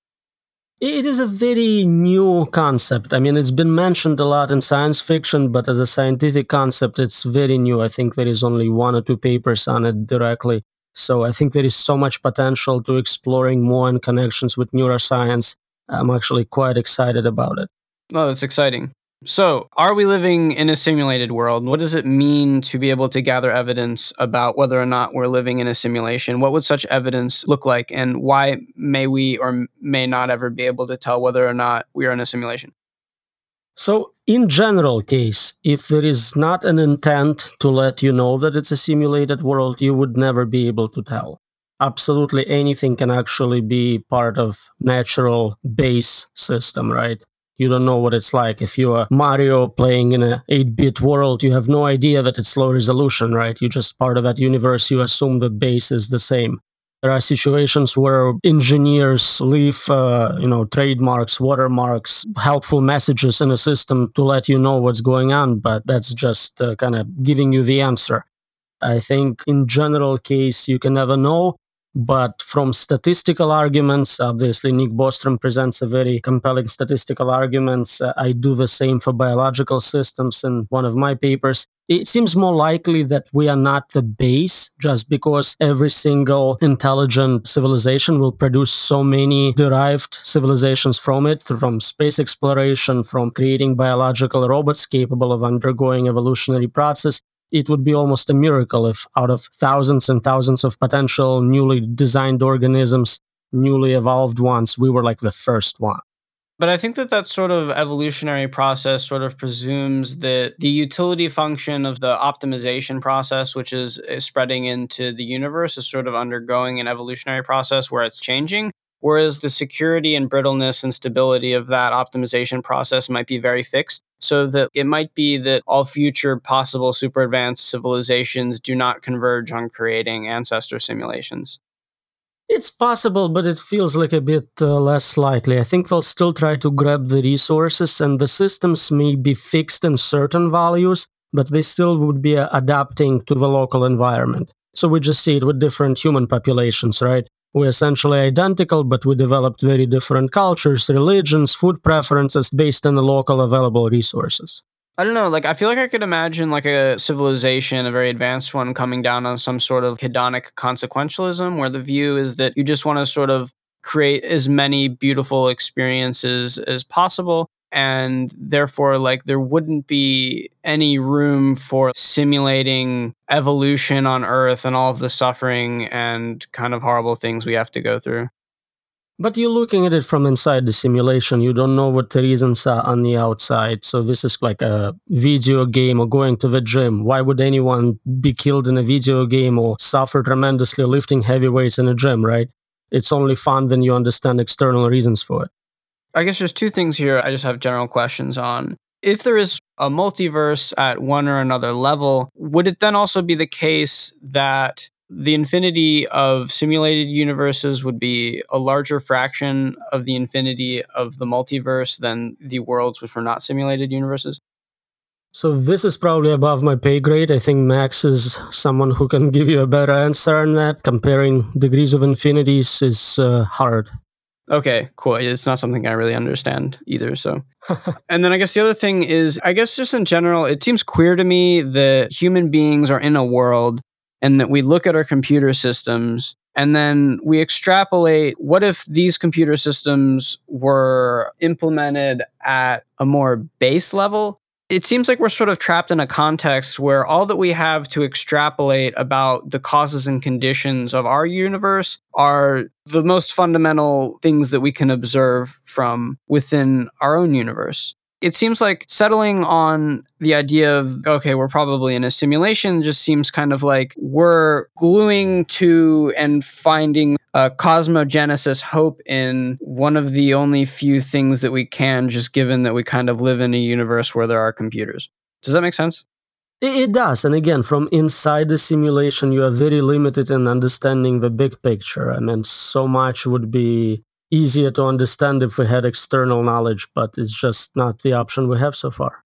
It is a very new concept. I mean, it's been mentioned a lot in science fiction, but as a scientific concept, it's very new. I think there is only one or two papers on it directly. So I think there is so much potential to exploring more in connections with neuroscience. I'm actually quite excited about it. Oh, that's exciting. So, are we living in a simulated world? What does it mean to be able to gather evidence about whether or not we're living in a simulation? What would such evidence look like, and why may we or may not ever be able to tell whether or not we are in a simulation? So, in general case, if there is not an intent to let you know that it's a simulated world, you would never be able to tell. Absolutely anything can actually be part of natural base system, right? You don't know what it's like. If you're Mario playing in a 8-bit world, you have no idea that it's low resolution, right? You're just part of that universe. You assume the base is the same. There are situations where engineers leave, uh, you know, trademarks, watermarks, helpful messages in a system to let you know what's going on, but that's just uh, kind of giving you the answer. I think in general case, you can never know. But from statistical arguments, obviously Nick Bostrom presents a very compelling statistical arguments. I do the same for biological systems in one of my papers. It seems more likely that we are not the base just because every single intelligent civilization will produce so many derived civilizations from it, from space exploration, from creating biological robots capable of undergoing evolutionary process it would be almost a miracle if out of thousands and thousands of potential newly designed organisms, newly evolved ones, we were like the first one. But I think that that sort of evolutionary process sort of presumes that the utility function of the optimization process, which is, spreading into the universe, is sort of undergoing an evolutionary process where it's changing. Whereas the security and brittleness and stability of that optimization process might be very fixed. So that it might be that all future possible super advanced civilizations do not converge on creating ancestor simulations. It's possible, but it feels like a bit uh, less likely. I think they'll still try to grab the resources, and the systems may be fixed in certain values, but they still would be uh, adapting to the local environment. So we just see it with different human populations, right? We're essentially identical, but we developed very different cultures, religions, food preferences based on the local available resources. I don't know. Like, I feel like I could imagine like a civilization, a very advanced one, coming down on some sort of hedonic consequentialism, where the view is that you just want to sort of create as many beautiful experiences as possible, and therefore, like, there wouldn't be any room for simulating evolution on Earth and all of the suffering and kind of horrible things we have to go through. But you're looking at it from inside the simulation. You don't know what the reasons are on the outside. So this is like a video game or going to the gym. Why would anyone be killed in a video game or suffer tremendously lifting heavy weights in a gym, right? It's only fun when you understand external reasons for it. I guess there's two things here I just have general questions on. If there is a multiverse at one or another level, would it then also be the case that the infinity of simulated universes would be a larger fraction of the infinity of the multiverse than the worlds which were not simulated universes? So this is probably above my pay grade. I think Max is someone who can give you a better answer on that. Comparing degrees of infinities is uh, hard. Okay, cool. It's not something I really understand either. So, and then I guess the other thing is, I guess just in general, it seems queer to me that human beings are in a world and that we look at our computer systems and then we extrapolate what if these computer systems were implemented at a more base level? It seems like we're sort of trapped in a context where all that we have to extrapolate about the causes and conditions of our universe are the most fundamental things that we can observe from within our own universe it seems like settling on the idea of, okay, we're probably in a simulation just seems kind of like we're gluing to and finding a cosmogenesis hope in one of the only few things that we can, just given that we kind of live in a universe where there are computers. Does that make sense? It does. And again, from inside the simulation, you are very limited in understanding the big picture. I mean, so much would be easier to understand if we had external knowledge, but it's just not the option we have so far.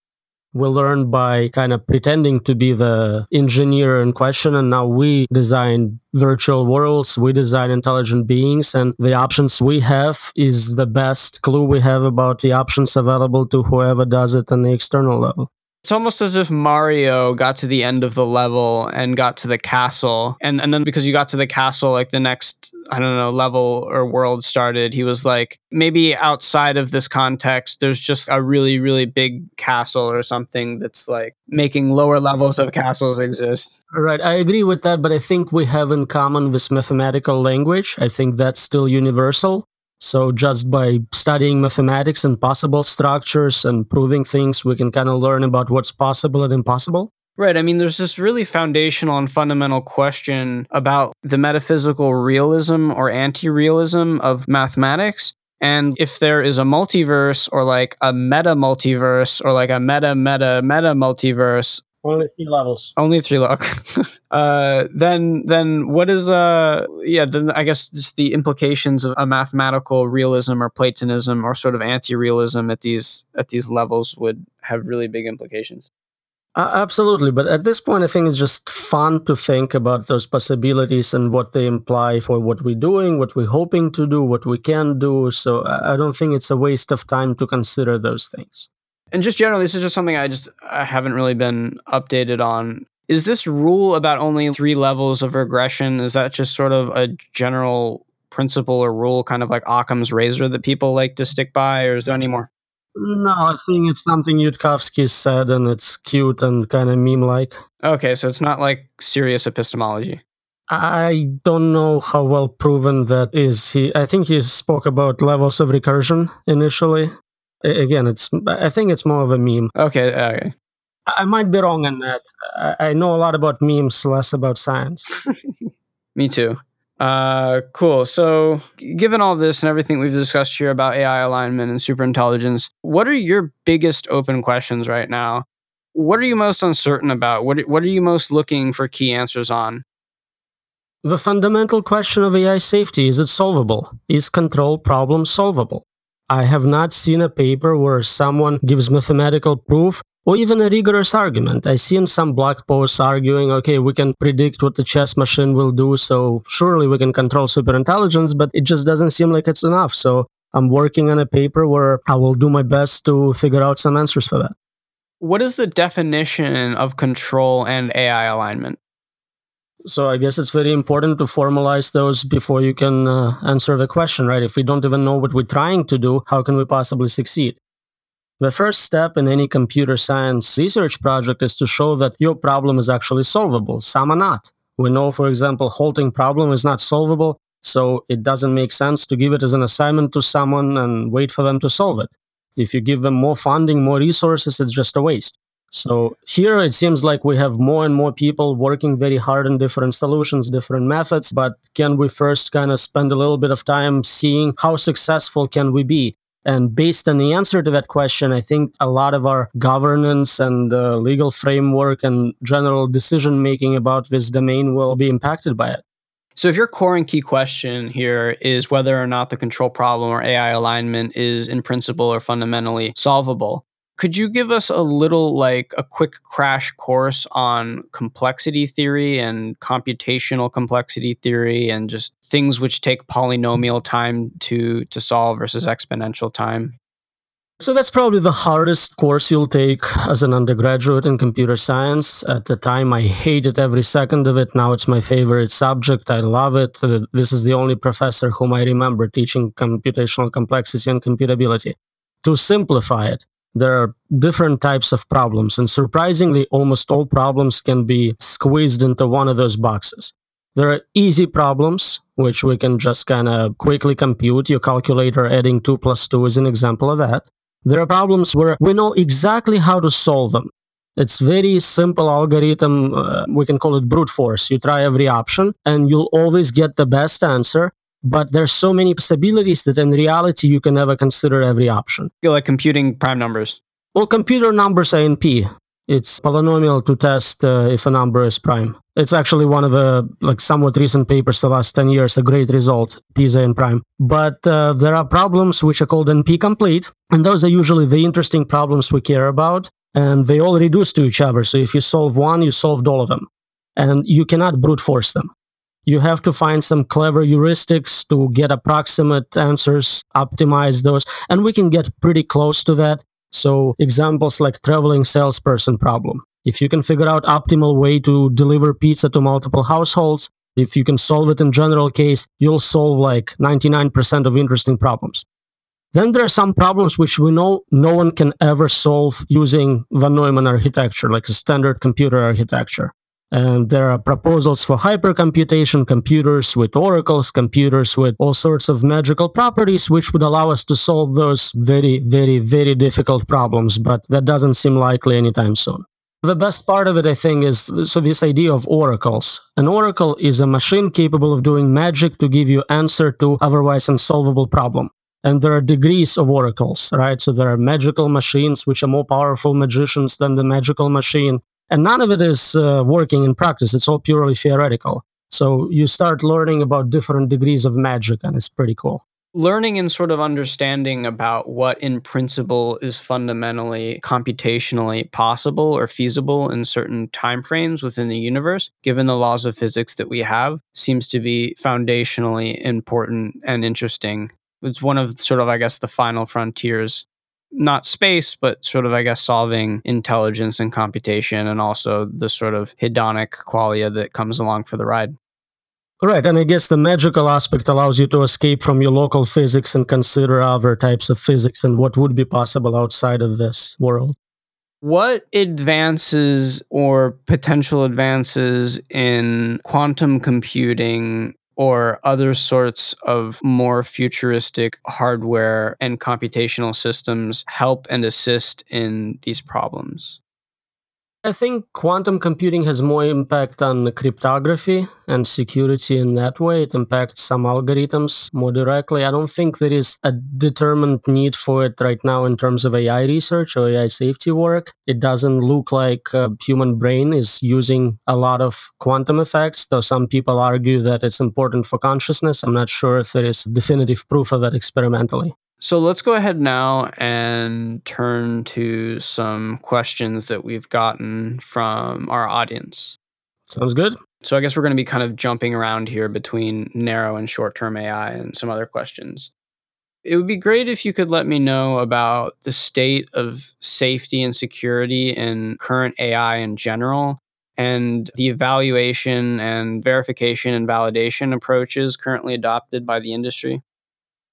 We learn by kind of pretending to be the engineer in question, and now we design virtual worlds, we design intelligent beings, and the options we have is the best clue we have about the options available to whoever does it on the external level. It's almost as if Mario got to the end of the level and got to the castle. And and then because you got to the castle, like the next, I don't know, level or world started, he was like, maybe outside of this context, there's just a really, really big castle or something that's like making lower levels of castles exist. Right. I agree with that, but I think we have in common this mathematical language. I think that's still universal. So just by studying mathematics and possible structures and proving things, we can kind of learn about what's possible and impossible. Right. I mean, there's this really foundational and fundamental question about the metaphysical realism or anti realism of mathematics. And if there is a multiverse or like a meta multiverse or like a meta meta meta multiverse, only three levels. Only three levels. [laughs] uh, then, then what is uh? Yeah, then I guess just the implications of a mathematical realism or Platonism or sort of anti-realism at these at these levels would have really big implications. Uh, absolutely, but at this point, I think it's just fun to think about those possibilities and what they imply for what we're doing, what we're hoping to do, what we can do. So I don't think it's a waste of time to consider those things and just generally, this is just something I just I haven't really been updated on. Is this rule about only three levels of regression? Is that just sort of a general principle or rule, kind of like Occam's razor that people like to stick by, or is there any more? No, I think it's something Yudkowsky said, and it's cute and kind of meme-like. Okay, so it's not like serious epistemology. I don't know how well proven that is. He, I think he spoke about levels of recursion initially. Again, it's. I think it's more of a meme. Okay. Okay. I might be wrong on that. I know a lot about memes, less about science. [laughs] Me too. Uh, cool. So, given all this and everything we've discussed here about AI alignment and superintelligence, what are your biggest open questions right now? What are you most uncertain about? What What are you most looking for key answers on? The fundamental question of AI safety is it solvable? Is control problem solvable? I have not seen a paper where someone gives mathematical proof or even a rigorous argument. I see in some blog posts arguing, okay, we can predict what the chess machine will do, so surely we can control superintelligence, but it just doesn't seem like it's enough. So I'm working on a paper where I will do my best to figure out some answers for that. What is the definition of control and AI alignment? So I guess it's very important to formalize those before you can uh, answer the question, right? If we don't even know what we're trying to do, how can we possibly succeed? The first step in any computer science research project is to show that your problem is actually solvable. Some are not. We know, for example, halting problem is not solvable, so it doesn't make sense to give it as an assignment to someone and wait for them to solve it. If you give them more funding, more resources, it's just a waste. So here it seems like we have more and more people working very hard on different solutions, different methods. But can we first kind of spend a little bit of time seeing how successful can we be? And based on the answer to that question, I think a lot of our governance and uh, legal framework and general decision making about this domain will be impacted by it. So, if your core and key question here is whether or not the control problem or AI alignment is in principle or fundamentally solvable, could you give us a little, like, a quick crash course on complexity theory and computational complexity theory and just things which take polynomial time to, to solve versus exponential time? So that's probably the hardest course you'll take as an undergraduate in computer science. At the time, I hated every second of it. Now it's my favorite subject. I love it. Uh, this is the only professor whom I remember teaching computational complexity and computability. To simplify it, there are different types of problems, and surprisingly, almost all problems can be squeezed into one of those boxes. There are easy problems, which we can just kind of quickly compute. Your calculator adding 2 plus 2 is an example of that. There are problems where we know exactly how to solve them. It's very simple algorithm. Uh, we can call it brute force. You try every option and you'll always get the best answer but there's so many possibilities that in reality you can never consider every option. You're like computing prime numbers. Well, computer numbers are in P. It's polynomial to test uh, if a number is prime. It's actually one of the like somewhat recent papers the last 10 years, a great result, PISA in prime. But uh, there are problems which are called NP complete, and those are usually the interesting problems we care about, and they all reduce to each other. So if you solve one, you solved all of them. And you cannot brute force them you have to find some clever heuristics to get approximate answers, optimize those, and we can get pretty close to that. So examples like traveling salesperson problem. If you can figure out optimal way to deliver pizza to multiple households, if you can solve it in general case, you'll solve like 99% of interesting problems. Then there are some problems which we know no one can ever solve using von Neumann architecture, like a standard computer architecture. And there are proposals for hypercomputation computers with oracles, computers with all sorts of magical properties, which would allow us to solve those very, very, very difficult problems. But that doesn't seem likely anytime soon. The best part of it, I think, is so this idea of oracles. An oracle is a machine capable of doing magic to give you answer to otherwise unsolvable problem. And there are degrees of oracles, right? So there are magical machines, which are more powerful magicians than the magical machine. And none of it is uh, working in practice. It's all purely theoretical. So you start learning about different degrees of magic, and it's pretty cool. Learning and sort of understanding about what, in principle, is fundamentally computationally possible or feasible in certain timeframes within the universe, given the laws of physics that we have, seems to be foundationally important and interesting. It's one of sort of, I guess, the final frontiers not space, but sort of, I guess, solving intelligence and computation and also the sort of hedonic qualia that comes along for the ride. Right, and I guess the magical aspect allows you to escape from your local physics and consider other types of physics and what would be possible outside of this world. What advances or potential advances in quantum computing or other sorts of more futuristic hardware and computational systems help and assist in these problems? I think quantum computing has more impact on cryptography and security in that way. It impacts some algorithms more directly. I don't think there is a determined need for it right now in terms of AI research or AI safety work. It doesn't look like a human brain is using a lot of quantum effects, though some people argue that it's important for consciousness. I'm not sure if there is definitive proof of that experimentally. So let's go ahead now and turn to some questions that we've gotten from our audience. Sounds good. So I guess we're going to be kind of jumping around here between narrow and short term AI and some other questions. It would be great if you could let me know about the state of safety and security in current AI in general and the evaluation and verification and validation approaches currently adopted by the industry.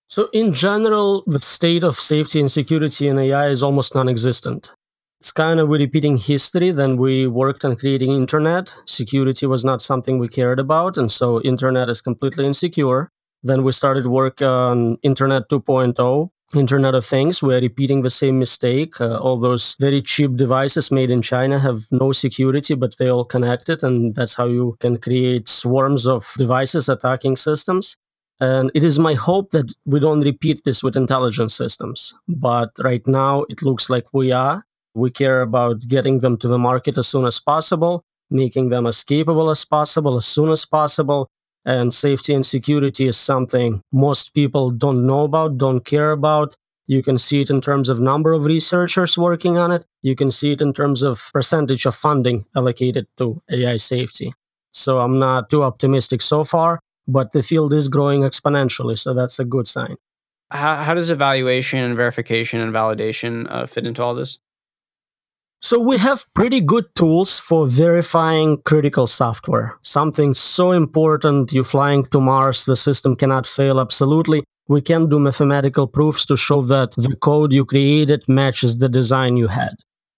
So, in general, the state of safety and security in AI is almost non existent. It's kind of repeating history. Then we worked on creating internet. Security was not something we cared about, and so internet is completely insecure. Then we started work on Internet 2.0, Internet of Things. We're repeating the same mistake. Uh, all those very cheap devices made in China have no security, but they all connected, and that's how you can create swarms of devices attacking systems. And it is my hope that we don't repeat this with intelligence systems. But right now, it looks like we are. We care about getting them to the market as soon as possible, making them as capable as possible as soon as possible. And safety and security is something most people don't know about, don't care about. You can see it in terms of number of researchers working on it. You can see it in terms of percentage of funding allocated to AI safety. So I'm not too optimistic so far but the field is growing exponentially, so that's a good sign. How, how does evaluation and verification and validation uh, fit into all this? So we have pretty good tools for verifying critical software. Something so important, you're flying to Mars, the system cannot fail absolutely. We can do mathematical proofs to show that the code you created matches the design you had.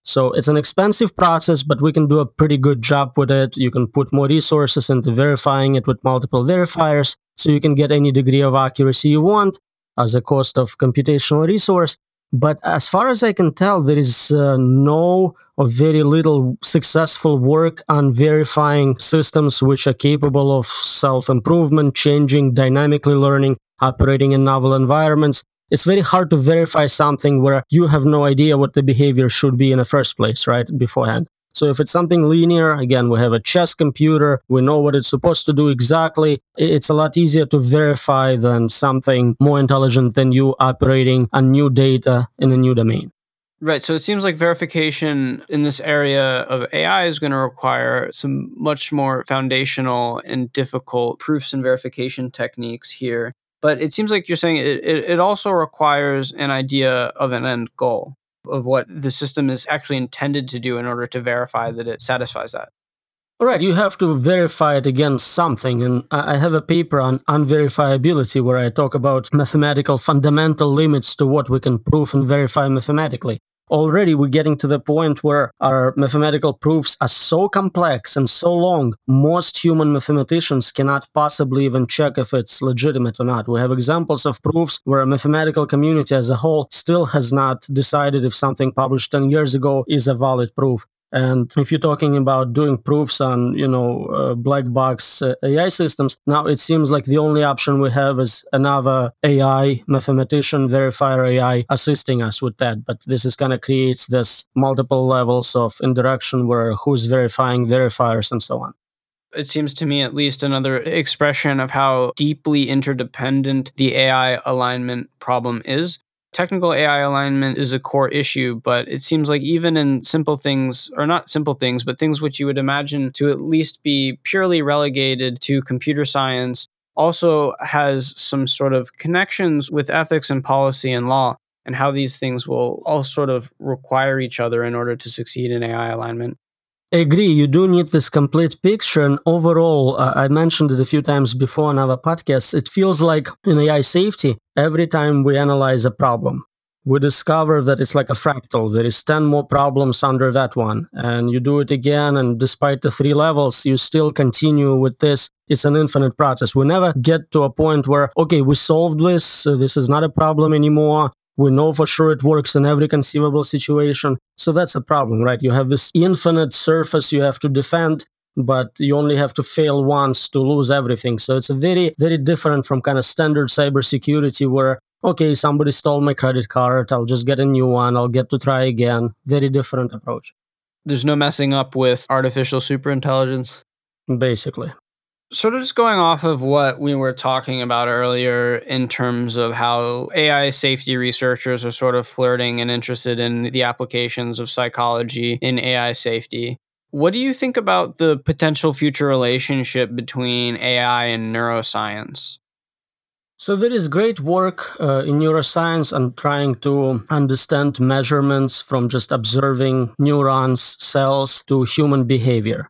So it's an expensive process, but we can do a pretty good job with it. You can put more resources into verifying it with multiple verifiers, so you can get any degree of accuracy you want as a cost of computational resource. But as far as I can tell, there is uh, no or very little successful work on verifying systems which are capable of self improvement, changing, dynamically learning, operating in novel environments, it's very hard to verify something where you have no idea what the behavior should be in the first place, right? Beforehand. So if it's something linear, again, we have a chess computer, we know what it's supposed to do exactly. It's a lot easier to verify than something more intelligent than you operating on new data in a new domain. Right. So it seems like verification in this area of AI is going to require some much more foundational and difficult proofs and verification techniques here. But it seems like you're saying it, it, it also requires an idea of an end goal of what the system is actually intended to do in order to verify that it satisfies that. All right, you have to verify it against something. And I have a paper on unverifiability where I talk about mathematical fundamental limits to what we can prove and verify mathematically already we're getting to the point where our mathematical proofs are so complex and so long, most human mathematicians cannot possibly even check if it's legitimate or not. We have examples of proofs where a mathematical community as a whole still has not decided if something published 10 years ago is a valid proof. And if you're talking about doing proofs on, you know, uh, black box uh, AI systems, now it seems like the only option we have is another AI mathematician, verifier AI assisting us with that. But this is kind of creates this multiple levels of interaction where who's verifying verifiers and so on. It seems to me, at least, another expression of how deeply interdependent the AI alignment problem is technical AI alignment is a core issue, but it seems like even in simple things, or not simple things, but things which you would imagine to at least be purely relegated to computer science, also has some sort of connections with ethics and policy and law, and how these things will all sort of require each other in order to succeed in AI alignment. Agree. You do need this complete picture. And overall, uh, I mentioned it a few times before on our podcast. It feels like in AI safety, every time we analyze a problem, we discover that it's like a fractal. There is 10 more problems under that one. And you do it again. And despite the three levels, you still continue with this. It's an infinite process. We never get to a point where, okay, we solved this. So this is not a problem anymore. We know for sure it works in every conceivable situation. So that's a problem, right? You have this infinite surface you have to defend, but you only have to fail once to lose everything. So it's a very, very different from kind of standard cybersecurity where okay, somebody stole my credit card. I'll just get a new one. I'll get to try again. Very different approach. There's no messing up with artificial superintelligence. Basically. Sort of just going off of what we were talking about earlier in terms of how AI safety researchers are sort of flirting and interested in the applications of psychology in AI safety. What do you think about the potential future relationship between AI and neuroscience? So there is great work uh, in neuroscience and trying to understand measurements from just observing neurons, cells to human behavior.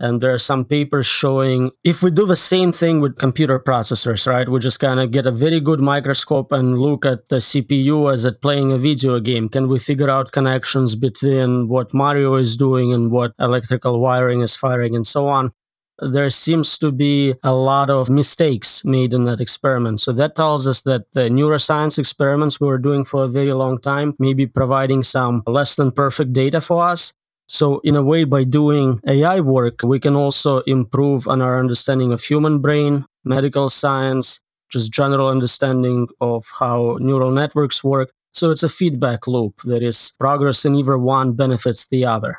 And there are some papers showing if we do the same thing with computer processors, right? We just kind of get a very good microscope and look at the CPU as it playing a video game. Can we figure out connections between what Mario is doing and what electrical wiring is firing and so on? there seems to be a lot of mistakes made in that experiment. So that tells us that the neuroscience experiments we were doing for a very long time may be providing some less than perfect data for us. So in a way, by doing AI work, we can also improve on our understanding of human brain, medical science, just general understanding of how neural networks work. So it's a feedback loop. that is progress in either one benefits the other.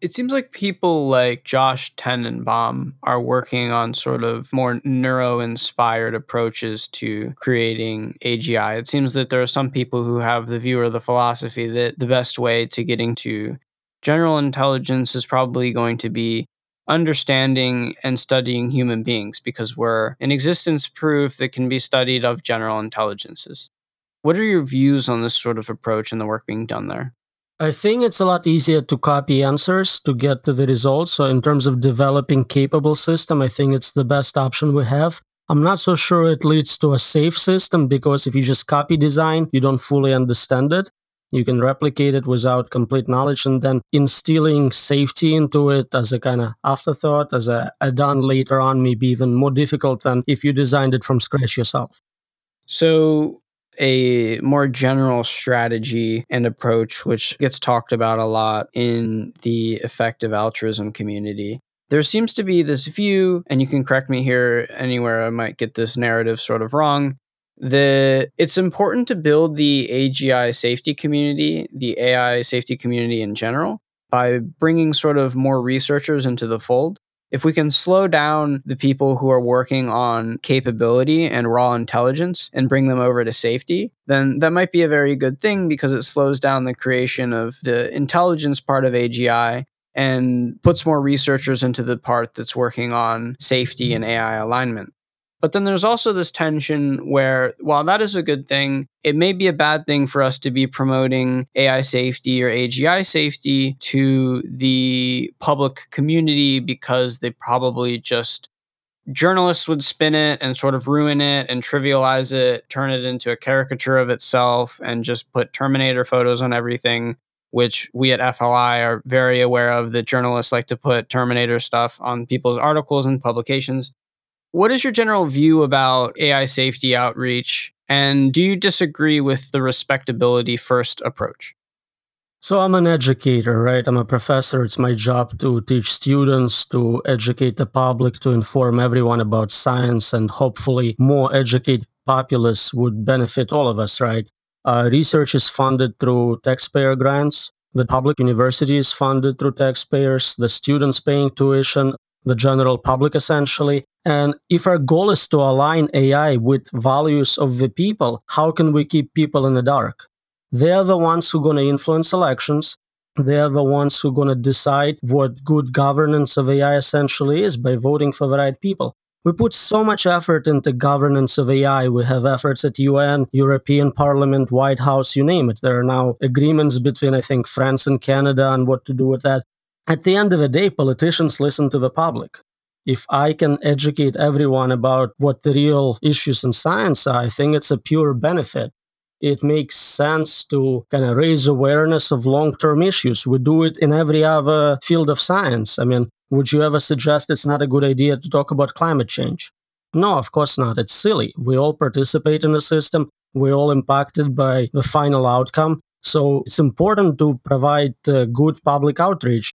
It seems like people like Josh Tenenbaum are working on sort of more neuro inspired approaches to creating AGI. It seems that there are some people who have the view or the philosophy that the best way to getting to general intelligence is probably going to be understanding and studying human beings because we're an existence proof that can be studied of general intelligences. What are your views on this sort of approach and the work being done there? I think it's a lot easier to copy answers to get to the results. So in terms of developing capable system, I think it's the best option we have. I'm not so sure it leads to a safe system because if you just copy design, you don't fully understand it. You can replicate it without complete knowledge and then instilling safety into it as a kind of afterthought, as a add-on later on, may be even more difficult than if you designed it from scratch yourself. So a more general strategy and approach, which gets talked about a lot in the effective altruism community. There seems to be this view, and you can correct me here anywhere I might get this narrative sort of wrong, that it's important to build the AGI safety community, the AI safety community in general, by bringing sort of more researchers into the fold if we can slow down the people who are working on capability and raw intelligence and bring them over to safety, then that might be a very good thing because it slows down the creation of the intelligence part of AGI and puts more researchers into the part that's working on safety and AI alignment. But then there's also this tension where, while that is a good thing, it may be a bad thing for us to be promoting AI safety or AGI safety to the public community because they probably just journalists would spin it and sort of ruin it and trivialize it, turn it into a caricature of itself, and just put Terminator photos on everything, which we at FLI are very aware of that journalists like to put Terminator stuff on people's articles and publications. What is your general view about AI safety outreach? And do you disagree with the respectability first approach? So, I'm an educator, right? I'm a professor. It's my job to teach students, to educate the public, to inform everyone about science, and hopefully, more educated populace would benefit all of us, right? Uh, research is funded through taxpayer grants. The public university is funded through taxpayers. The students paying tuition the general public essentially. And if our goal is to align AI with values of the people, how can we keep people in the dark? They're the ones who are going to influence elections. They're the ones who are going to decide what good governance of AI essentially is by voting for the right people. We put so much effort into governance of AI. We have efforts at UN, European Parliament, White House, you name it. There are now agreements between, I think, France and Canada on what to do with that. At the end of the day, politicians listen to the public. If I can educate everyone about what the real issues in science are, I think it's a pure benefit. it makes sense to kind of raise awareness of long term issues. We do it in every other field of science. I mean, would you ever suggest it's not a good idea to talk about climate change? No, of course not. It's silly. We all participate in the system. We're all impacted by the final outcome. So it's important to provide uh, good public outreach.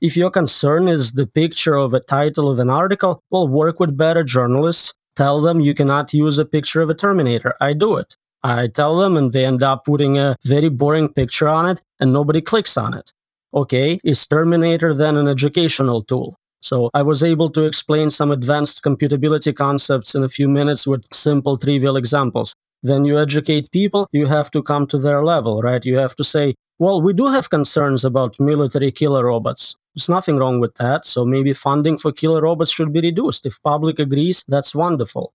If your concern is the picture of a title of an article, well, work with better journalists. Tell them you cannot use a picture of a Terminator. I do it. I tell them, and they end up putting a very boring picture on it, and nobody clicks on it. Okay, is Terminator then an educational tool? So I was able to explain some advanced computability concepts in a few minutes with simple, trivial examples. Then you educate people, you have to come to their level, right? You have to say, well, we do have concerns about military killer robots. There's nothing wrong with that. So maybe funding for killer robots should be reduced. If public agrees, that's wonderful.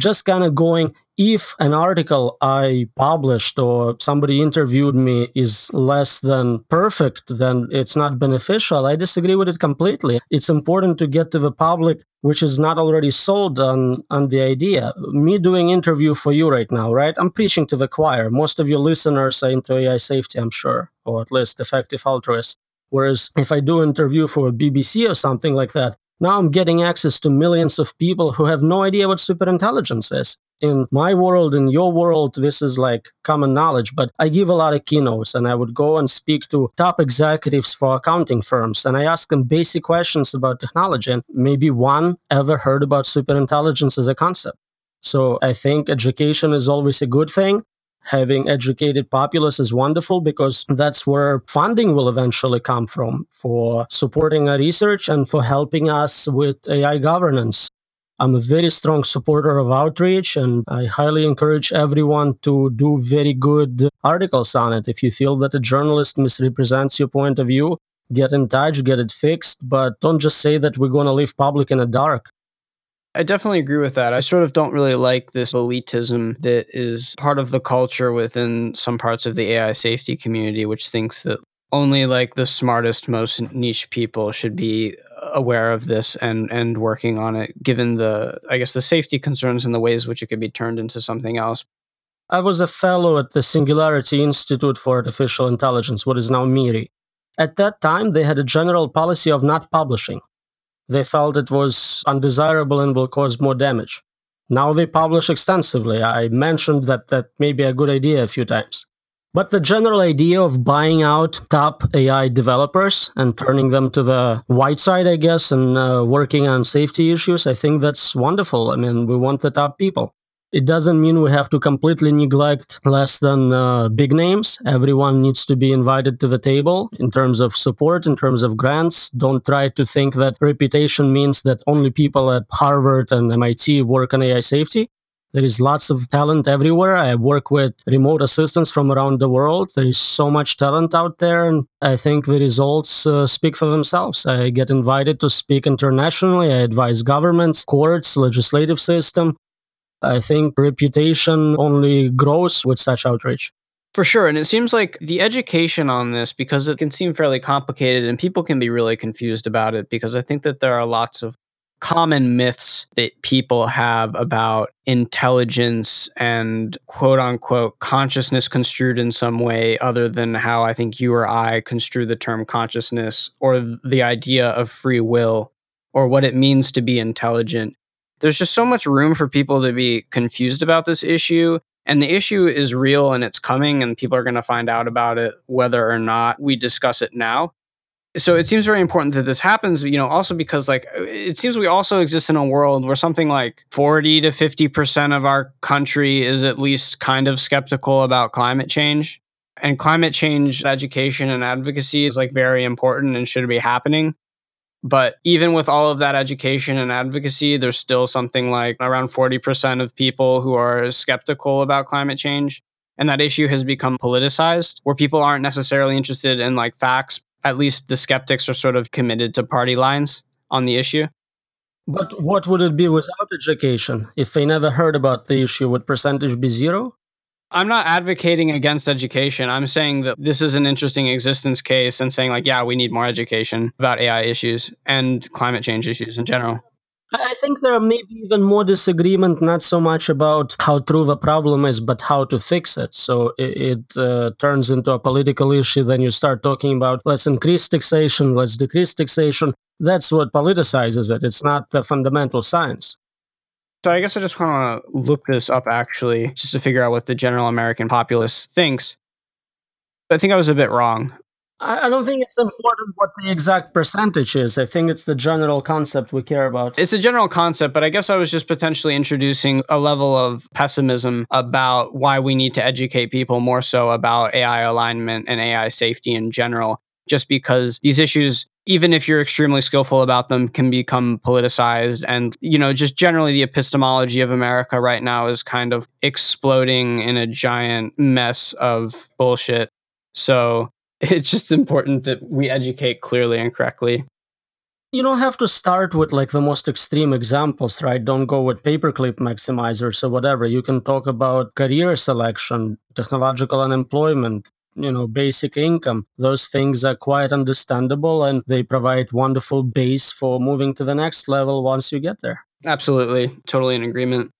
Just kind of going if an article I published or somebody interviewed me is less than perfect, then it's not beneficial. I disagree with it completely. It's important to get to the public which is not already sold on, on the idea. Me doing interview for you right now, right? I'm preaching to the choir. Most of your listeners are into AI safety, I'm sure, or at least effective altruists. Whereas if I do interview for a BBC or something like that, now I'm getting access to millions of people who have no idea what superintelligence is in my world, in your world, this is like common knowledge, but I give a lot of keynotes and I would go and speak to top executives for accounting firms and I ask them basic questions about technology. And maybe one ever heard about superintelligence as a concept. So I think education is always a good thing. Having educated populace is wonderful because that's where funding will eventually come from for supporting our research and for helping us with AI governance. I'm a very strong supporter of outreach, and I highly encourage everyone to do very good articles on it. If you feel that a journalist misrepresents your point of view, get in touch, get it fixed, but don't just say that we're going to leave public in the dark. I definitely agree with that. I sort of don't really like this elitism that is part of the culture within some parts of the AI safety community, which thinks that only like the smartest, most niche people should be aware of this and and working on it given the i guess the safety concerns and the ways which it could be turned into something else. I was a fellow at the singularity institute for artificial intelligence what is now miri. At that time they had a general policy of not publishing they felt it was undesirable and will cause more damage now they publish extensively i mentioned that that may be a good idea a few times but the general idea of buying out top AI developers and turning them to the white side, I guess, and uh, working on safety issues, I think that's wonderful. I mean, we want the top people. It doesn't mean we have to completely neglect less than uh, big names. Everyone needs to be invited to the table in terms of support, in terms of grants. Don't try to think that reputation means that only people at Harvard and MIT work on AI safety. There is lots of talent everywhere. I work with remote assistants from around the world. There is so much talent out there. And I think the results uh, speak for themselves. I get invited to speak internationally. I advise governments, courts, legislative system. I think reputation only grows with such outreach. For sure. And it seems like the education on this, because it can seem fairly complicated and people can be really confused about it, because I think that there are lots of common myths that people have about intelligence and quote unquote consciousness construed in some way other than how I think you or I construe the term consciousness or the idea of free will or what it means to be intelligent. There's just so much room for people to be confused about this issue. And the issue is real and it's coming, and people are going to find out about it whether or not we discuss it now so it seems very important that this happens you know also because like it seems we also exist in a world where something like 40 to 50% of our country is at least kind of skeptical about climate change and climate change education and advocacy is like very important and should be happening but even with all of that education and advocacy there's still something like around 40% of people who are skeptical about climate change and that issue has become politicized where people aren't necessarily interested in like facts at least the skeptics are sort of committed to party lines on the issue. But what would it be without education? If they never heard about the issue, would percentage be zero? I'm not advocating against education. I'm saying that this is an interesting existence case and saying, like, yeah, we need more education about AI issues and climate change issues in general. I think there may be even more disagreement, not so much about how true the problem is, but how to fix it. So it, it uh, turns into a political issue. Then you start talking about let's increase taxation, let's decrease taxation. That's what politicizes it. It's not the fundamental science. So I guess I just want to look this up actually, just to figure out what the general American populace thinks. I think I was a bit wrong. I don't think it's important what the exact percentage is. I think it's the general concept we care about. It's a general concept, but I guess I was just potentially introducing a level of pessimism about why we need to educate people more so about AI alignment and AI safety in general, just because these issues even if you're extremely skillful about them can become politicized and you know just generally the epistemology of america right now is kind of exploding in a giant mess of bullshit so [laughs] it's just important that we educate clearly and correctly. You don't have to start with like the most extreme examples, right? Don't go with paperclip maximizers or whatever. You can talk about career selection, technological unemployment, you know, basic income. Those things are quite understandable and they provide wonderful base for moving to the next level once you get there. Absolutely. Totally in agreement.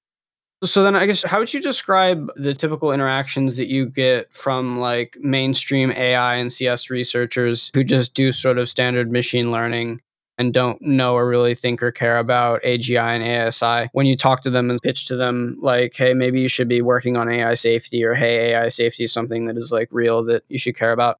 So then I guess how would you describe the typical interactions that you get from like mainstream AI and CS researchers who just do sort of standard machine learning and don't know or really think or care about AGI and ASI when you talk to them and pitch to them like hey maybe you should be working on AI safety or hey AI safety is something that is like real that you should care about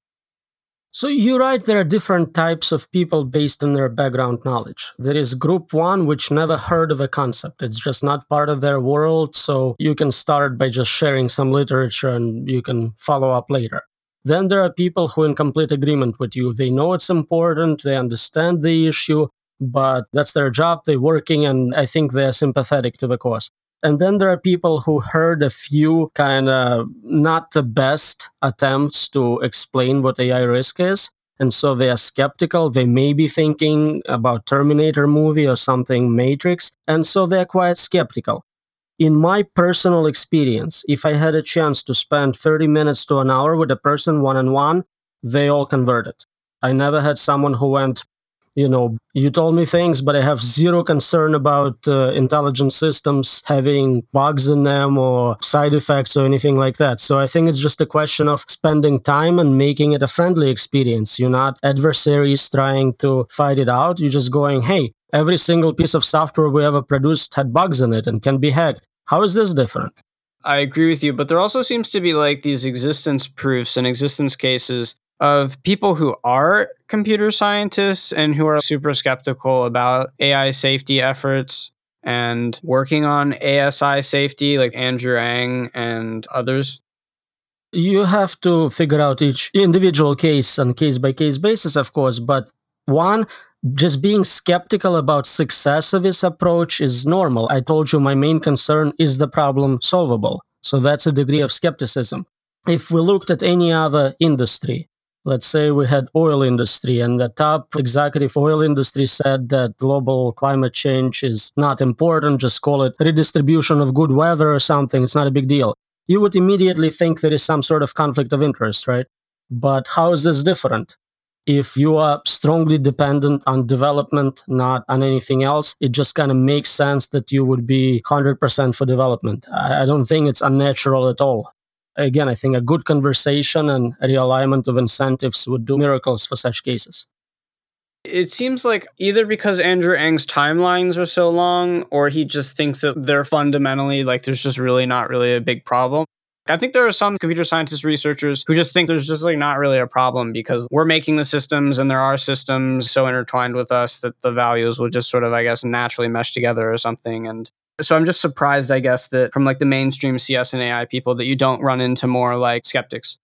so you're right, there are different types of people based on their background knowledge. There is group one, which never heard of a concept. It's just not part of their world. So you can start by just sharing some literature and you can follow up later. Then there are people who are in complete agreement with you. They know it's important, they understand the issue, but that's their job, they're working, and I think they're sympathetic to the cause. And then there are people who heard a few kind of not the best attempts to explain what AI risk is. And so they are skeptical. They may be thinking about Terminator movie or something Matrix. And so they're quite skeptical. In my personal experience, if I had a chance to spend 30 minutes to an hour with a person one on one, they all converted. I never had someone who went, you know you told me things but i have zero concern about uh, intelligent systems having bugs in them or side effects or anything like that. So i think it's just a question of spending time and making it a friendly experience. You're not adversaries trying to fight it out. You're just going hey every single piece of software we ever produced had bugs in it and can be hacked how is this different I agree with you, but there also seems to be like these existence proofs and existence cases of people who are computer scientists and who are super skeptical about AI safety efforts and working on ASI safety, like Andrew Ng and others? You have to figure out each individual case on case by case basis, of course, but one, just being skeptical about success of this approach is normal. I told you my main concern is the problem solvable. So that's a degree of skepticism. If we looked at any other industry, let's say we had oil industry and the top executive oil industry said that global climate change is not important just call it redistribution of good weather or something it's not a big deal you would immediately think there is some sort of conflict of interest right but how is this different if you are strongly dependent on development not on anything else it just kind of makes sense that you would be 100% for development i don't think it's unnatural at all again, I think a good conversation and realignment of incentives would do miracles for such cases. It seems like either because Andrew Ng's timelines are so long, or he just thinks that they're fundamentally like there's just really not really a big problem. I think there are some computer scientist researchers who just think there's just like not really a problem because we're making the systems and there are systems so intertwined with us that the values will just sort of, I guess, naturally mesh together or something. And so I'm just surprised, I guess, that from like the mainstream CS and AI people that you don't run into more like skeptics.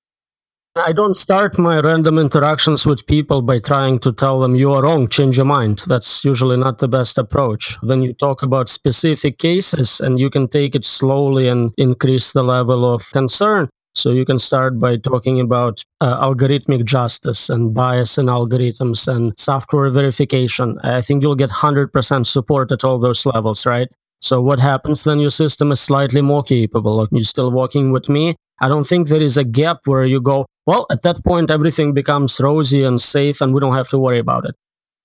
I don't start my random interactions with people by trying to tell them you are wrong, change your mind. That's usually not the best approach. Then you talk about specific cases and you can take it slowly and increase the level of concern. So you can start by talking about uh, algorithmic justice and bias in algorithms and software verification. I think you'll get 100% support at all those levels, right? So what happens when your system is slightly more capable? You're still working with me. I don't think there is a gap where you go, well, at that point, everything becomes rosy and safe and we don't have to worry about it.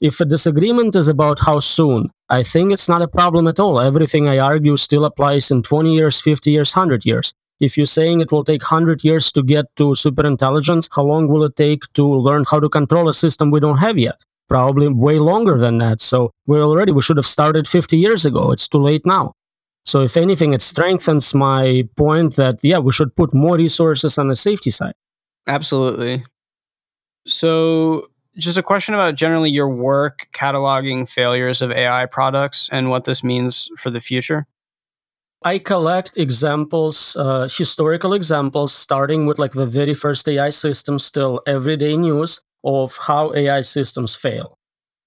If a disagreement is about how soon, I think it's not a problem at all. Everything I argue still applies in 20 years, 50 years, 100 years. If you're saying it will take 100 years to get to superintelligence, how long will it take to learn how to control a system we don't have yet? Probably way longer than that. So we already, we should have started 50 years ago. It's too late now. So if anything, it strengthens my point that, yeah, we should put more resources on the safety side. Absolutely. So just a question about generally your work cataloging failures of AI products and what this means for the future. I collect examples, uh, historical examples, starting with like the very first AI system, still everyday news of how AI systems fail.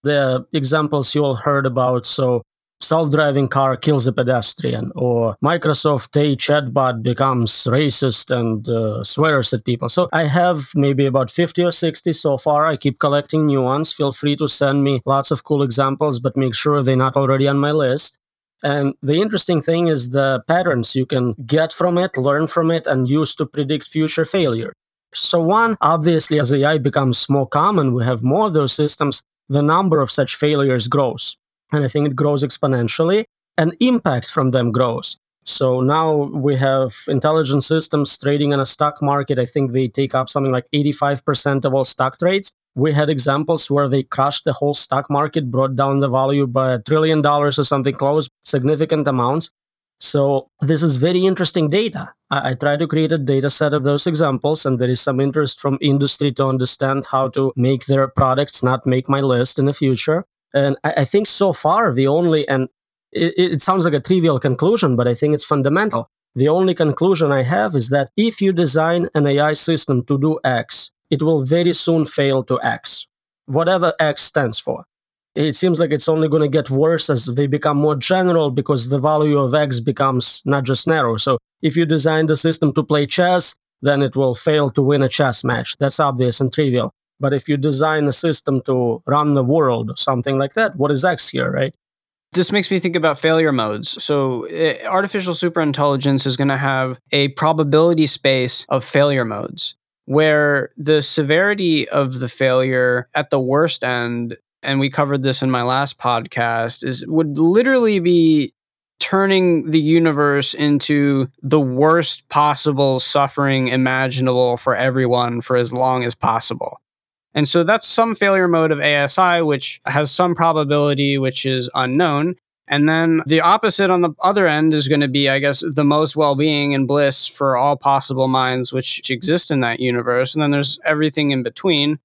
The examples you all heard about, so self-driving car kills a pedestrian or microsoft a chatbot becomes racist and uh, swears at people. So i have maybe about 50 or 60 so far. I keep collecting new ones. Feel free to send me lots of cool examples but make sure they're not already on my list. And the interesting thing is the patterns you can get from it learn from it and use to predict future failure. So one obviously as ai becomes more common we have more of those systems. The number of such failures grows and I think it grows exponentially, and impact from them grows. So now we have intelligent systems trading in a stock market. I think they take up something like 85% of all stock trades. We had examples where they crushed the whole stock market, brought down the value by a trillion dollars or something close, significant amounts. So this is very interesting data. I, I, try to create a data set of those examples, and there is some interest from industry to understand how to make their products not make my list in the future. And I, I think so far the only and it, it sounds like a trivial conclusion, but I think it's fundamental. The only conclusion I have is that if you design an AI system to do X, it will very soon fail to X, whatever X stands for. It seems like it's only going to get worse as they become more general because the value of X becomes not just narrow. So if you design the system to play chess, then it will fail to win a chess match. That's obvious and trivial. But if you design a system to run the world, something like that, what is X here, right? This makes me think about failure modes. So, uh, artificial superintelligence is going to have a probability space of failure modes where the severity of the failure at the worst end, and we covered this in my last podcast, is would literally be turning the universe into the worst possible suffering imaginable for everyone for as long as possible. And so that's some failure mode of ASI, which has some probability, which is unknown. And then the opposite on the other end is going to be, I guess, the most well being and bliss for all possible minds which exist in that universe. And then there's everything in between.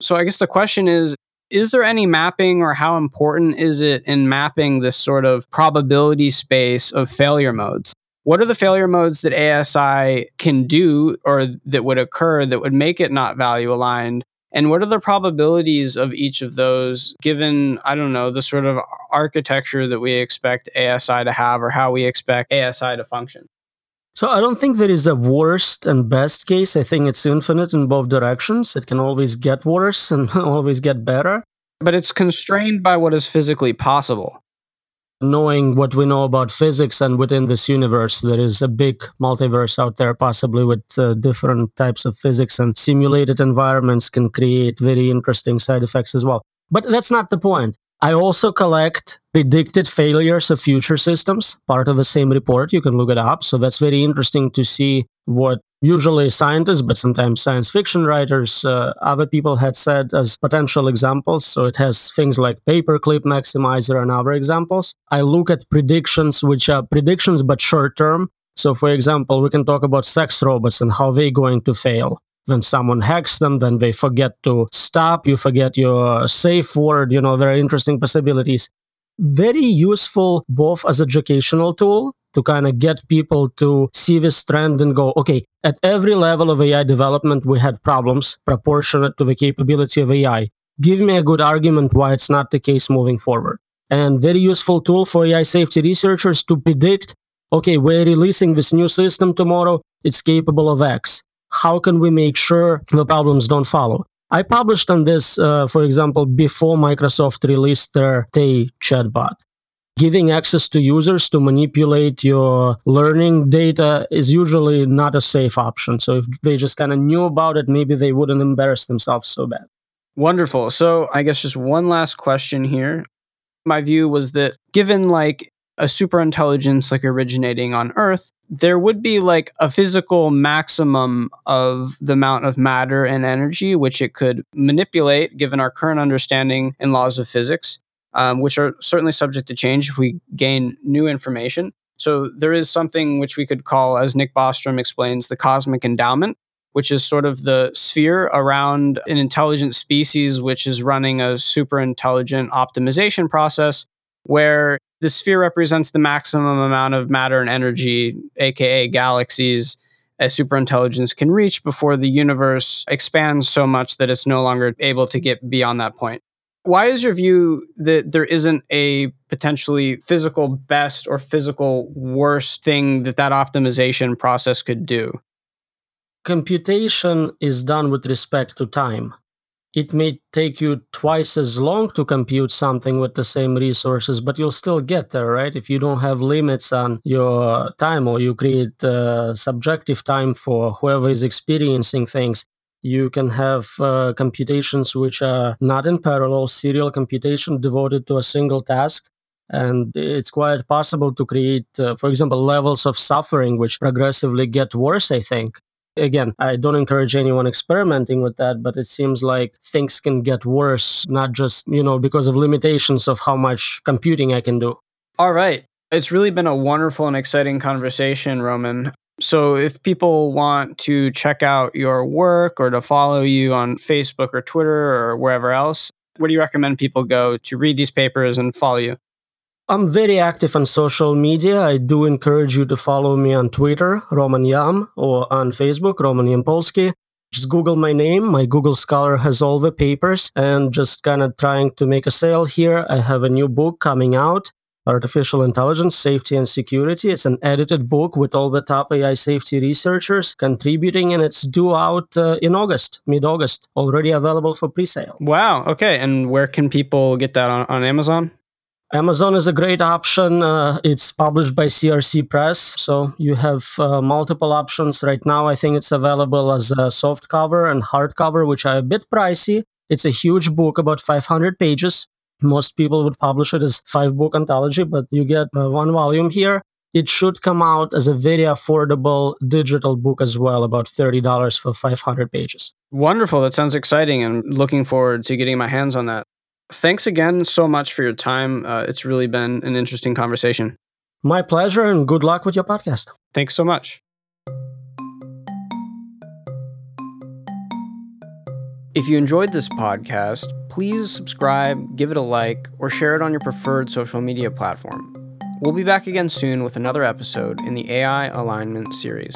So I guess the question is is there any mapping or how important is it in mapping this sort of probability space of failure modes? What are the failure modes that ASI can do or that would occur that would make it not value aligned? And what are the probabilities of each of those given, I don't know, the sort of architecture that we expect ASI to have or how we expect ASI to function? So I don't think there is a worst and best case. I think it's infinite in both directions. It can always get worse and [laughs] always get better. But it's constrained by what is physically possible knowing what we know about physics and within this universe there is a big multiverse out there possibly with uh, different types of physics and simulated environments can create very interesting side effects as well. But that's not the point i also collect predicted failures of future systems part of the same report you can look it up so that's very interesting to see what usually scientists, but sometimes science fiction writers, uh, other people had said as potential examples. So it has things like paperclip maximizer and other examples. I look at predictions, which are predictions but short term. So, for example, we can talk about sex robots and how they're going to fail. When someone hacks them, then they forget to stop. You forget your safe word. You know, there are interesting possibilities. Very useful both as educational tool to kind of get people to see this trend and go, okay, at every level of AI development, we had problems proportionate to the capability of AI. Give me a good argument why it's not the case moving forward. And very useful tool for AI safety researchers to predict, okay, we're releasing this new system tomorrow. It's capable of X. How can we make sure the problems don't follow? I published on this, uh, for example, before Microsoft released their Tay chatbot giving access to users to manipulate your learning data is usually not a safe option. So if they just kind of knew about it, maybe they wouldn't embarrass themselves so bad. Wonderful. So I guess just one last question here. my view was that given like a super intelligence like originating on Earth, there would be like a physical maximum of the amount of matter and energy which it could manipulate given our current understanding and laws of physics, um, which are certainly subject to change if we gain new information. So there is something which we could call, as Nick Bostrom explains, the cosmic endowment, which is sort of the sphere around an intelligent species which is running a super intelligent optimization process where the sphere represents the maximum amount of matter and energy, aka galaxies, a superintelligence can reach before the universe expands so much that it's no longer able to get beyond that point. Why is your view that there isn't a potentially physical best or physical worst thing that that optimization process could do? Computation is done with respect to time it may take you twice as long to compute something with the same resources, but you'll still get there, right? If you don't have limits on your time or you create uh, subjective time for whoever is experiencing things, you can have uh, computations which are not in parallel, serial computation devoted to a single task. And it's quite possible to create, uh, for example, levels of suffering which progressively get worse, I think again, I don't encourage anyone experimenting with that, but it seems like things can get worse, not just, you know, because of limitations of how much computing I can do. All right. It's really been a wonderful and exciting conversation, Roman. So, if people want to check out your work or to follow you on Facebook or Twitter or wherever else, where do you recommend people go to read these papers and follow you? I'm very active on social media. I do encourage you to follow me on Twitter, Roman Yam, or on Facebook, Roman Yampolskiy. Just Google my name. My Google Scholar has all the papers and just kind of trying to make a sale here. I have a new book coming out, Artificial Intelligence, Safety and Security. It's an edited book with all the top AI safety researchers contributing, and it's due out uh, in August, mid August, already available for pre sale. Wow. Okay. And where can people get that on, on Amazon? Amazon is a great option. Uh, it's published by CRC Press, so you have uh, multiple options. Right now, I think it's available as a soft cover and hardcover, which are a bit pricey. It's a huge book, about 500 pages. Most people would publish it as five book anthology, but you get uh, one volume here. It should come out as a very affordable digital book as well, about $30 for 500 pages. Wonderful. That sounds exciting. and looking forward to getting my hands on that. Thanks again so much for your time. Uh, it's really been an interesting conversation. My pleasure, and good luck with your podcast. Thanks so much. If you enjoyed this podcast, please subscribe, give it a like, or share it on your preferred social media platform. We'll be back again soon with another episode in the AI Alignment series.